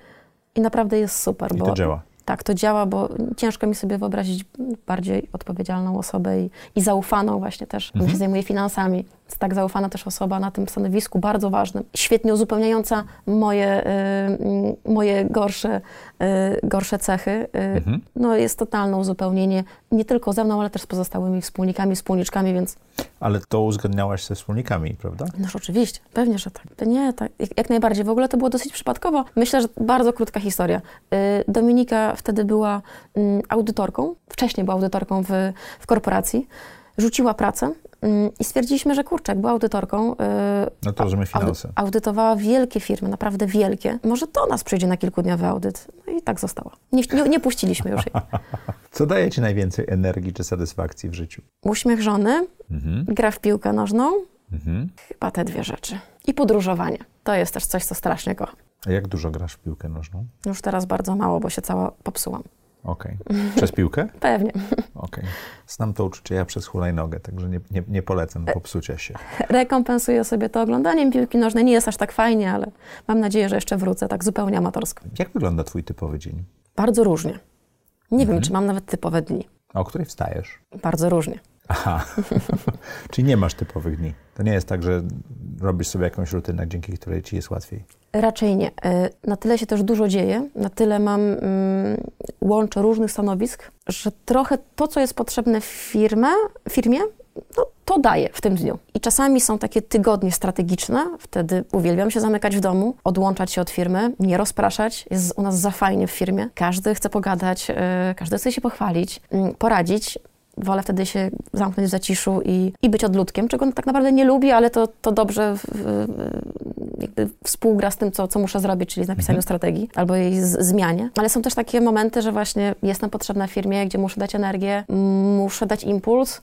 i naprawdę jest super. I bo, to działa. Tak, to działa, bo ciężko mi sobie wyobrazić bardziej odpowiedzialną osobę i, i zaufaną właśnie też. Mhm. się zajmuje finansami. Jest tak zaufana też osoba na tym stanowisku bardzo ważnym. Świetnie uzupełniająca moje, y, moje gorsze, y, gorsze cechy. Y, mhm. No jest totalne uzupełnienie nie tylko ze mną, ale też z pozostałymi wspólnikami, wspólniczkami, więc... Ale to uzgadniałaś ze wspólnikami, prawda? No oczywiście, pewnie, że tak. Nie, tak, jak, najbardziej. W ogóle to było dosyć przypadkowo. Myślę, że bardzo krótka historia. Dominika wtedy była mm, audytorką, wcześniej była audytorką w, w korporacji, rzuciła pracę i stwierdziliśmy, że kurczę, jak była audytorką, yy, no to rozumiemy finanse. audytowała wielkie firmy, naprawdę wielkie. Może do nas przyjdzie na kilkudniowy audyt. No i tak została. Nie, nie, nie puściliśmy już jej. Co daje ci najwięcej energii czy satysfakcji w życiu? Uśmiech żony, mhm. gra w piłkę nożną, mhm. chyba te dwie rzeczy. I podróżowanie. To jest też coś, co strasznie kocham. A jak dużo grasz w piłkę nożną? Już teraz bardzo mało, bo się cała popsułam. Okej. Okay. Przez piłkę? Pewnie. Okej. Okay. Znam to uczucie ja przez hulajnogę, także nie, nie, nie polecam popsucia się. Rekompensuję sobie to oglądaniem piłki nożnej. Nie jest aż tak fajnie, ale mam nadzieję, że jeszcze wrócę tak zupełnie amatorsko. Jak wygląda twój typowy dzień? Bardzo różnie. Nie mhm. wiem, czy mam nawet typowe dni. A o której wstajesz? Bardzo różnie. Aha, czyli nie masz typowych dni. To nie jest tak, że robisz sobie jakąś rutynę, dzięki której ci jest łatwiej. Raczej nie. E, na tyle się też dużo dzieje, na tyle mam mm, łącze różnych stanowisk, że trochę to, co jest potrzebne w firmie, firmie, no, to daje w tym dniu. I czasami są takie tygodnie strategiczne, wtedy uwielbiam się zamykać w domu, odłączać się od firmy, nie rozpraszać. Jest u nas za fajnie w firmie. Każdy chce pogadać, yy, każdy chce się pochwalić, yy, poradzić wolę wtedy się zamknąć w zaciszu i, i być odludkiem, czego tak naprawdę nie lubię, ale to, to dobrze w, jakby współgra z tym, co, co muszę zrobić, czyli z napisaniem mhm. strategii albo jej z, zmianie. Ale są też takie momenty, że właśnie jestem potrzebna w firmie, gdzie muszę dać energię, muszę dać impuls,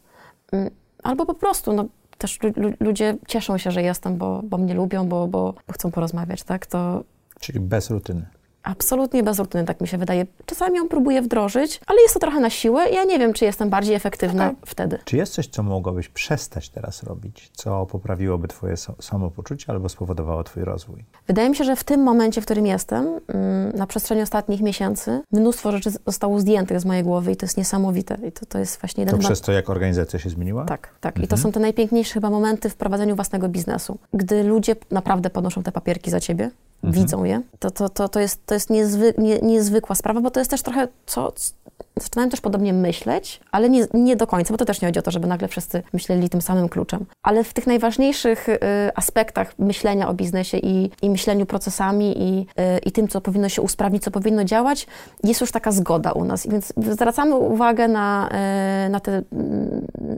mm, albo po prostu, no, też ludzie cieszą się, że jestem, bo, bo mnie lubią, bo, bo, bo chcą porozmawiać, tak? To... Czyli bez rutyny absolutnie bez rutyny, tak mi się wydaje. Czasami ją próbuję wdrożyć, ale jest to trochę na siłę i ja nie wiem, czy jestem bardziej efektywna okay. wtedy. Czy jest coś, co mogłabyś przestać teraz robić, co poprawiłoby twoje samopoczucie albo spowodowało twój rozwój? Wydaje mi się, że w tym momencie, w którym jestem, mm, na przestrzeni ostatnich miesięcy, mnóstwo rzeczy zostało zdjętych z mojej głowy i to jest niesamowite. I to, to jest właśnie jeden... To przez to, jak organizacja się zmieniła? Tak, tak. Mhm. I to mhm. są te najpiękniejsze chyba momenty w prowadzeniu własnego biznesu. Gdy ludzie naprawdę podnoszą te papierki za ciebie, mhm. widzą je, to, to, to, to jest, to jest niezwy, nie, niezwykła sprawa, bo to jest też trochę co, zaczynałem też podobnie myśleć, ale nie, nie do końca, bo to też nie chodzi o to, żeby nagle wszyscy myśleli tym samym kluczem. Ale w tych najważniejszych y, aspektach myślenia o biznesie i, i myśleniu procesami i, y, i tym, co powinno się usprawnić, co powinno działać, jest już taka zgoda u nas. Więc zwracamy uwagę na, y, na, te,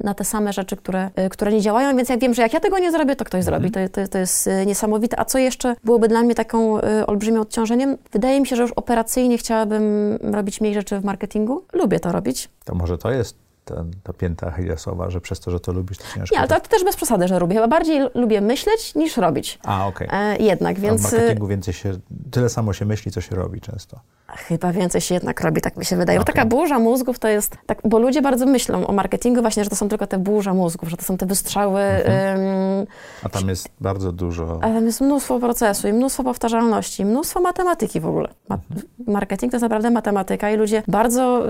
na te same rzeczy, które, y, które nie działają, więc jak wiem, że jak ja tego nie zrobię, to ktoś mhm. zrobi. To, to, to jest y, niesamowite. A co jeszcze byłoby dla mnie taką y, olbrzymim odciążeniem? Wydaje mi się, że już operacyjnie chciałabym robić mniej rzeczy w marketingu, lubię to robić. To może to jest ta, ta pięta Achillesowa, że przez to, że to lubisz, to ciężko. Nie, ale to, to też bez przesady, że lubię. Chyba bardziej lubię myśleć niż robić. A, okej. Okay. E, jednak, więc... A w marketingu więcej się, tyle samo się myśli, co się robi często. Chyba więcej się jednak robi, tak mi się wydaje. Okay. Bo taka burza mózgów to jest, tak, bo ludzie bardzo myślą o marketingu właśnie, że to są tylko te burza mózgów, że to są te wystrzały. Mhm. Ym, A tam jest bardzo dużo... A tam jest mnóstwo procesu i mnóstwo powtarzalności, mnóstwo matematyki w ogóle. Ma mhm. Marketing to jest naprawdę matematyka i ludzie bardzo,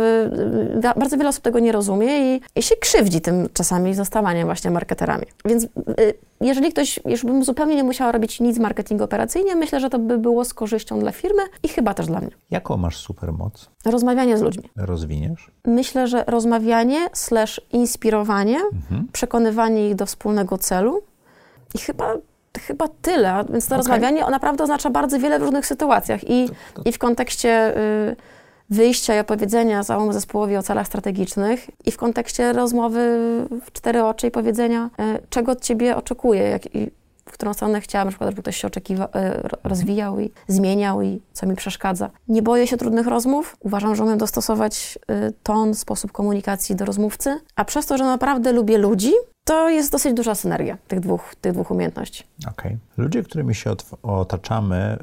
y, bardzo wiele osób tego nie rozumie i, i się krzywdzi tym czasami zostawaniem właśnie marketerami. Więc y, jeżeli ktoś, już bym zupełnie nie musiała robić nic marketingu operacyjnie, myślę, że to by było z korzyścią dla firmy i chyba też dla mnie. Jaką masz supermoc? Rozmawianie z ludźmi. Rozwiniesz? Myślę, że rozmawianie slash inspirowanie, mhm. przekonywanie ich do wspólnego celu i chyba chyba tyle. Więc to okay. rozmawianie naprawdę oznacza bardzo wiele w różnych sytuacjach i, to, to... i w kontekście y, wyjścia i opowiedzenia całemu zespołowi o celach strategicznych i w kontekście rozmowy w cztery oczy i powiedzenia, y, czego od ciebie oczekuję, jak, którą stronę chciałam, na przykład, żeby ktoś się e, rozwijał i zmieniał i co mi przeszkadza. Nie boję się trudnych rozmów. Uważam, że umiem dostosować e, ton, sposób komunikacji do rozmówcy, a przez to, że naprawdę lubię ludzi, to jest dosyć duża synergia tych dwóch, tych dwóch umiejętności. Okej. Okay. Ludzie, którymi się otaczamy, e,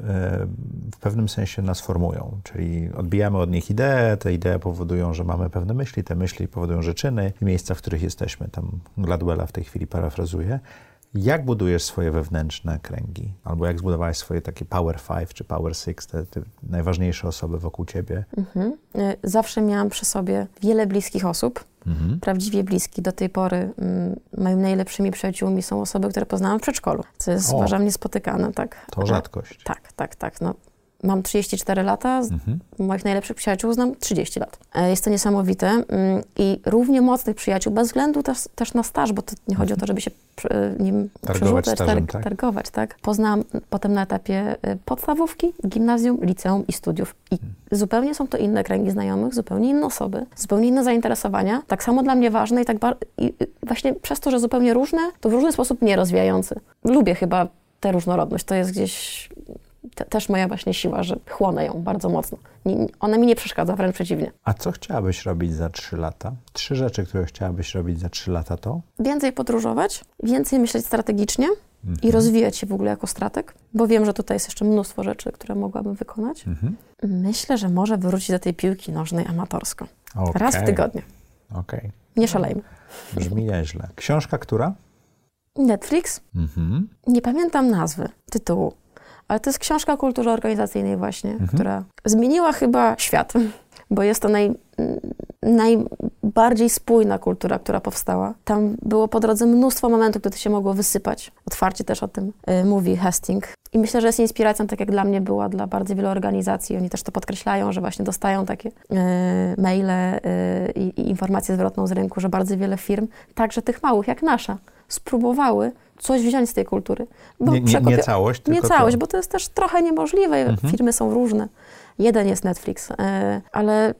w pewnym sensie nas formują, czyli odbijamy od nich idee, te idee powodują, że mamy pewne myśli, te myśli powodują, że czyny i miejsca, w których jesteśmy. Tam Gladwella w tej chwili parafrazuję. Jak budujesz swoje wewnętrzne kręgi? Albo jak zbudowałeś swoje takie Power Five czy Power Six, te, te najważniejsze osoby wokół ciebie? Mhm. Y, zawsze miałam przy sobie wiele bliskich osób, mhm. prawdziwie bliski. Do tej pory mm, moimi najlepszymi przyjaciółmi są osoby, które poznałam w przedszkolu, co jest o, uważam niespotykane. Tak. To rzadkość. Tak, tak, tak. No, mam 34 lata, mhm. moich najlepszych przyjaciół znam 30 lat. E, jest to niesamowite mm, i równie mocnych przyjaciół, bez względu też, też na staż, bo to nie chodzi o to, żeby się nim targować, stażem, tak? targować, tak? Poznałam potem na etapie podstawówki, gimnazjum, liceum i studiów. I mhm. zupełnie są to inne kręgi znajomych, zupełnie inne osoby, zupełnie inne zainteresowania. Tak samo dla mnie ważne i tak i właśnie przez to, że zupełnie różne, to w różny sposób mnie rozwijający. Lubię chyba tę różnorodność. To jest gdzieś te, też moja właśnie siła, że chłonę ją bardzo mocno. Nie, ona mi nie przeszkadza, wręcz przeciwnie. A co chciałabyś robić za trzy lata? Trzy rzeczy, które chciałabyś robić za trzy lata to? Więcej podróżować, więcej myśleć strategicznie mhm. i rozwijać się w ogóle jako strateg, bo wiem, że tutaj jest jeszcze mnóstwo rzeczy, które mogłabym wykonać. Mhm. Myślę, że może wrócić do tej piłki nożnej amatorsko. Okay. Raz w tygodniu. Okay. Nie szalejmy. Brzmi nieźle. Książka która? Netflix. Mhm. Nie pamiętam nazwy, tytułu, ale to jest książka kultury organizacyjnej właśnie, mhm. która zmieniła chyba świat, bo jest to naj, najbardziej spójna kultura, która powstała. Tam było po drodze mnóstwo momentów, gdy to się mogło wysypać. Otwarcie też o tym y, mówi Hastings. I myślę, że jest inspiracją, tak jak dla mnie była, dla bardzo wielu organizacji. Oni też to podkreślają, że właśnie dostają takie y, maile y, i informacje zwrotną z rynku, że bardzo wiele firm, także tych małych jak nasza, spróbowały coś wziąć z tej kultury. nie, nie, nie całość, tylko Nie całość, to. bo to jest też trochę niemożliwe. Mhm. Firmy są różne. Jeden jest Netflix, e, ale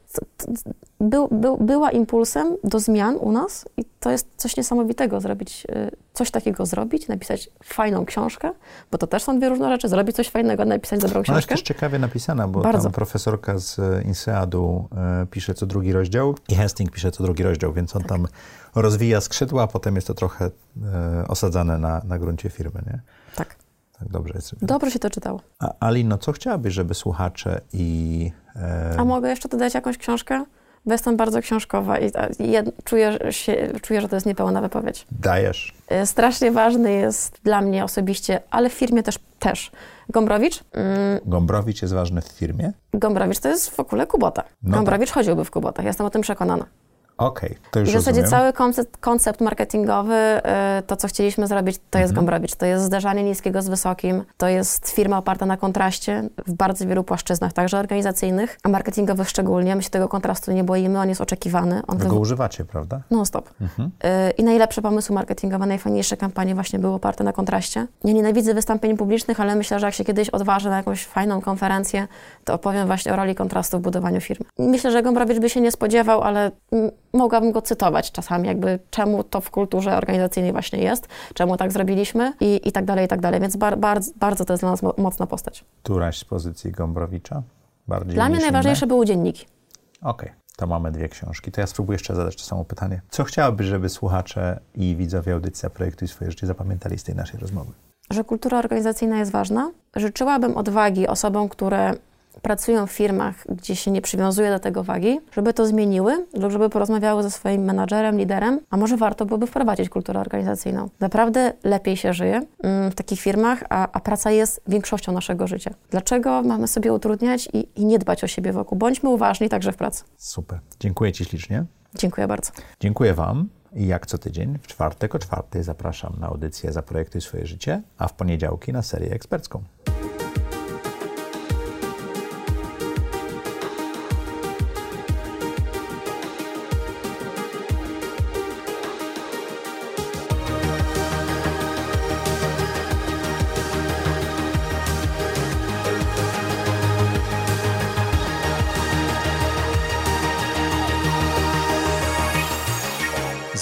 był, był, była impulsem do zmian u nas i to jest coś niesamowitego, zrobić e, coś takiego zrobić, napisać fajną książkę, bo to też są dwie różne rzeczy, zrobić coś fajnego, napisać dobrą książkę. Ona jest też ciekawie napisana, bo Bardzo. tam profesorka z INSEAD-u e, pisze co drugi rozdział i Hastings pisze co drugi rozdział, więc on tak. tam rozwija skrzydła, a potem jest to trochę osadzane na, na gruncie firmy, nie? Tak. Dobrze jest. Dobrze się to czytało. A Alino, co chciałabyś, żeby słuchacze i... E... A mogę jeszcze dodać jakąś książkę? Bo jestem bardzo książkowa i, i czuję, się, czuję, że to jest niepełna wypowiedź. Dajesz. E, strasznie ważny jest dla mnie osobiście, ale w firmie też, też. Gombrowicz. Mm, Gombrowicz jest ważny w firmie? Gombrowicz to jest w ogóle Kubota. No Gombrowicz tak. chodziłby w Kubotach, jestem o tym przekonana. Okej, okay, to już I w zasadzie rozumiem. cały koncept, koncept marketingowy, y, to co chcieliśmy zrobić, to jest mhm. Gombrowicz. To jest zderzanie niskiego z wysokim, to jest firma oparta na kontraście w bardzo wielu płaszczyznach, także organizacyjnych, a marketingowych szczególnie. My się tego kontrastu nie boimy, on jest oczekiwany. On Wy go używacie, prawda? No stop. Mhm. Y, I najlepsze pomysły marketingowe, najfajniejsze kampanie właśnie były oparte na kontraście. Ja nienawidzę wystąpień publicznych, ale myślę, że jak się kiedyś odważę na jakąś fajną konferencję, to opowiem właśnie o roli kontrastu w budowaniu firmy. Myślę, że Gombrowicz by się nie spodziewał, ale mogłabym go cytować czasami, jakby czemu to w kulturze organizacyjnej właśnie jest, czemu tak zrobiliśmy i, i tak dalej, i tak dalej. Więc bar, bar, bardzo to jest dla nas mocna postać. Któraś z pozycji Gombrowicza? Bardziej dla mnie najważniejsze były dzienniki. Okej. Okay. To mamy dwie książki. To ja spróbuję jeszcze zadać to samo pytanie. Co chciałabyś, żeby słuchacze i widzowie audycji Projektu i swoje życie zapamiętali z tej naszej rozmowy? Że kultura organizacyjna jest ważna. Życzyłabym odwagi osobom, które pracują w firmach, gdzie się nie przywiązuje do tego wagi, żeby to zmieniły lub żeby porozmawiały ze swoim menadżerem, liderem, a może warto byłoby wprowadzić kulturę organizacyjną. Naprawdę lepiej się żyje mm, w takich firmach, a, a praca jest większością naszego życia. Dlaczego mamy sobie utrudniać i, i nie dbać o siebie wokół? Bądźmy uważni także w pracy. Super. Dziękuję Ci ślicznie. Dziękuję bardzo. Dziękuję Wam. I jak co tydzień, w czwartek o czwartej zapraszam na audycję Zaprojektuj swoje życie, a w poniedziałki na serię ekspercką.